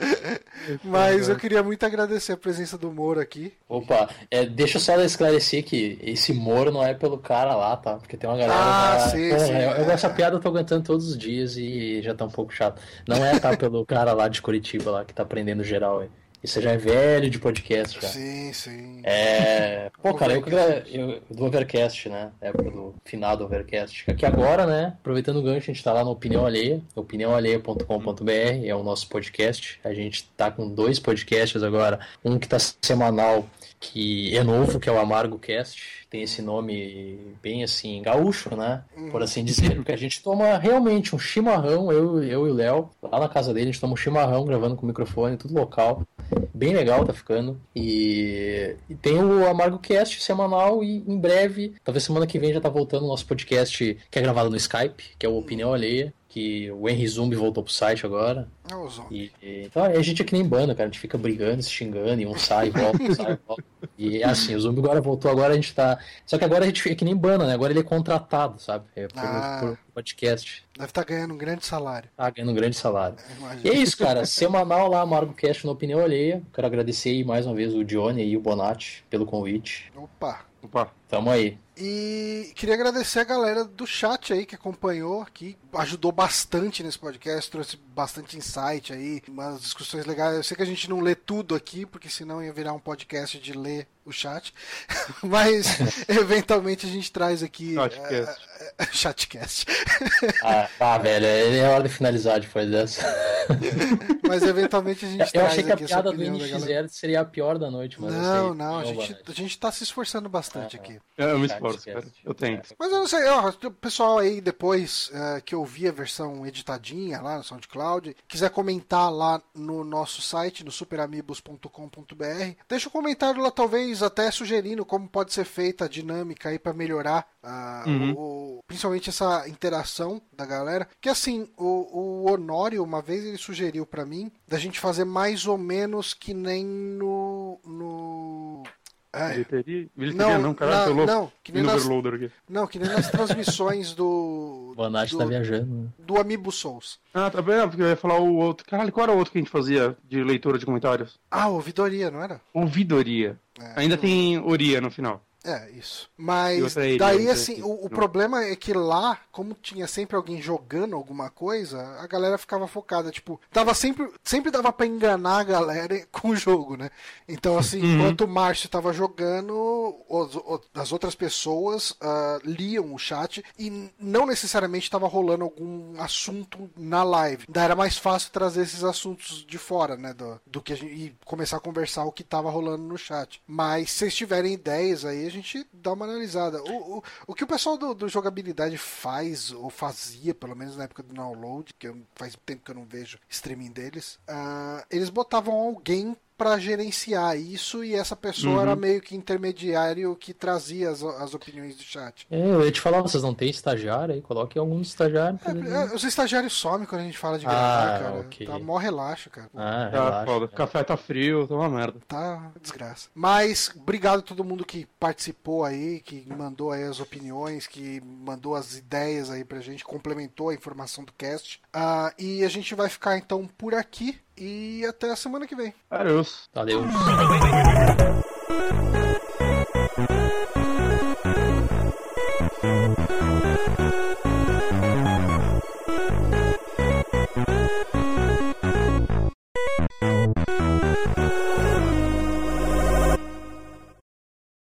Mas eu queria muito agradecer a presença do Moro aqui. Opa, é, deixa eu só esclarecer que esse Moro não é pelo cara lá, tá? Porque tem uma galera. Ah, lá... sim, Porra, sim. Eu, eu, essa piada eu tô aguentando todos os dias e já tá um pouco chato. Não é, tá? Pelo cara lá de Curitiba lá que tá aprendendo geral aí. Isso já é velho de podcast já. Sim, sim. É. Pô, cara, eu, eu, do Overcast, né? É do final do Overcast. Aqui agora, né? Aproveitando o gancho, a gente tá lá no Opinião Alheia, opiniãoalheia.com.br, é o nosso podcast. A gente tá com dois podcasts agora. Um que tá semanal, que é novo, que é o Amargo Cast tem esse nome bem assim, gaúcho, né? Por assim dizer, porque a gente toma realmente um chimarrão, eu, eu e o Léo, lá na casa dele, a gente toma um chimarrão gravando com o microfone, tudo local. Bem legal tá ficando. E, e tem o Amargo Cast semanal e em breve, talvez semana que vem já tá voltando o nosso podcast que é gravado no Skype, que é o Opinião Alheia que o Henry Zumbi voltou pro site agora. É o E, e, então a gente é que nem banda, cara. A gente fica brigando, se xingando, e um sai, volta, um sai, volta. E é assim, o Zumbi agora voltou, agora a gente tá. Só que agora a gente é que nem banda, né? Agora ele é contratado, sabe? É por, ah. por podcast. Deve estar ganhando um grande salário. Tá ganhando um grande salário. E é isso, cara. Semanal lá, AmargoCast na Opinião Alheia. Quero agradecer aí mais uma vez o Johnny e o Bonatti pelo convite. Opa! Opa. Tamo aí. E queria agradecer a galera do chat aí que acompanhou, que ajudou bastante nesse podcast, trouxe bastante insight aí, umas discussões legais. Eu sei que a gente não lê tudo aqui, porque senão ia virar um podcast de ler o chat. Mas eventualmente a gente traz aqui. Chatcast. Uh, chatcast. Ah, tá, velho. É hora de finalizar depois dessa. Mas eventualmente a gente Eu traz achei que a piada do opinião da galera. NX0 seria a pior da noite, mas eu Não, não, a gente, a gente tá se esforçando bastante Ah, aqui. Eu me Cara. Eu tento. Mas eu não sei, ó, o pessoal aí depois eh, que ouvir a versão editadinha lá no SoundCloud, quiser comentar lá no nosso site, no superamigos.com.br, deixa um comentário lá, talvez até sugerindo como pode ser feita a dinâmica aí para melhorar ah, Uhum. o- principalmente essa interação da galera. Que assim, o, o Honório, uma vez ele sugeriu para mim da gente fazer mais ou menos que nem no. no... Ai, Bilheteria? Bilheteria não, caralho, tô não, louco. não, que nem nas, overloader aqui. não, que nem nas transmissões do. O do, tá viajando. né? do Amiibo Souls. Ah, tá bem, porque eu ia falar o outro. Caralho, qual era o outro que a gente fazia de leitura de comentários? Ah, ouvidoria, não era? Ouvidoria. É, Ainda tem Oria no final. É, isso. Mas daí, assim, o, o Não. problema é que lá, como tinha sempre alguém jogando alguma coisa, a galera ficava focada. Tipo, dava sempre, sempre dava pra enganar a galera com o jogo, né? Então, assim, Uhum. enquanto o Márcio tava jogando, os- o- as outras pessoas ah, liam o chat e não necessariamente tava rolando algum assunto na live. Daí era mais fácil trazer esses assuntos de fora, né? Do, do que a gente, e começar a conversar o que tava rolando no chat. Mas se vocês tiverem ideias aí, a gente dá uma analisada. O, o, o que o pessoal do, do jogabilidade faz, ou fazia, pelo menos na época do download, que eu- faz tempo que eu não vejo streaming deles, ah, eles botavam alguém pra gerenciar isso e essa pessoa Uhum. era meio que intermediário que trazia as, as opiniões do chat. É, eu ia te falar, vocês não tem estagiário aí? Coloque algum estagiário. É, é, os estagiários somem quando a gente fala de Ah, gravar, cara. ok. Tá mó relaxo, cara. Ah, Tá relaxa. foda. Café tá frio, tá uma merda. Tá desgraça. Mas obrigado a todo mundo que participou aí, que mandou aí as opiniões, que mandou as ideias aí pra gente, complementou a informação do cast. Ah, e a gente vai ficar então por aqui e até a semana que vem. Adeus. Valeu. Thank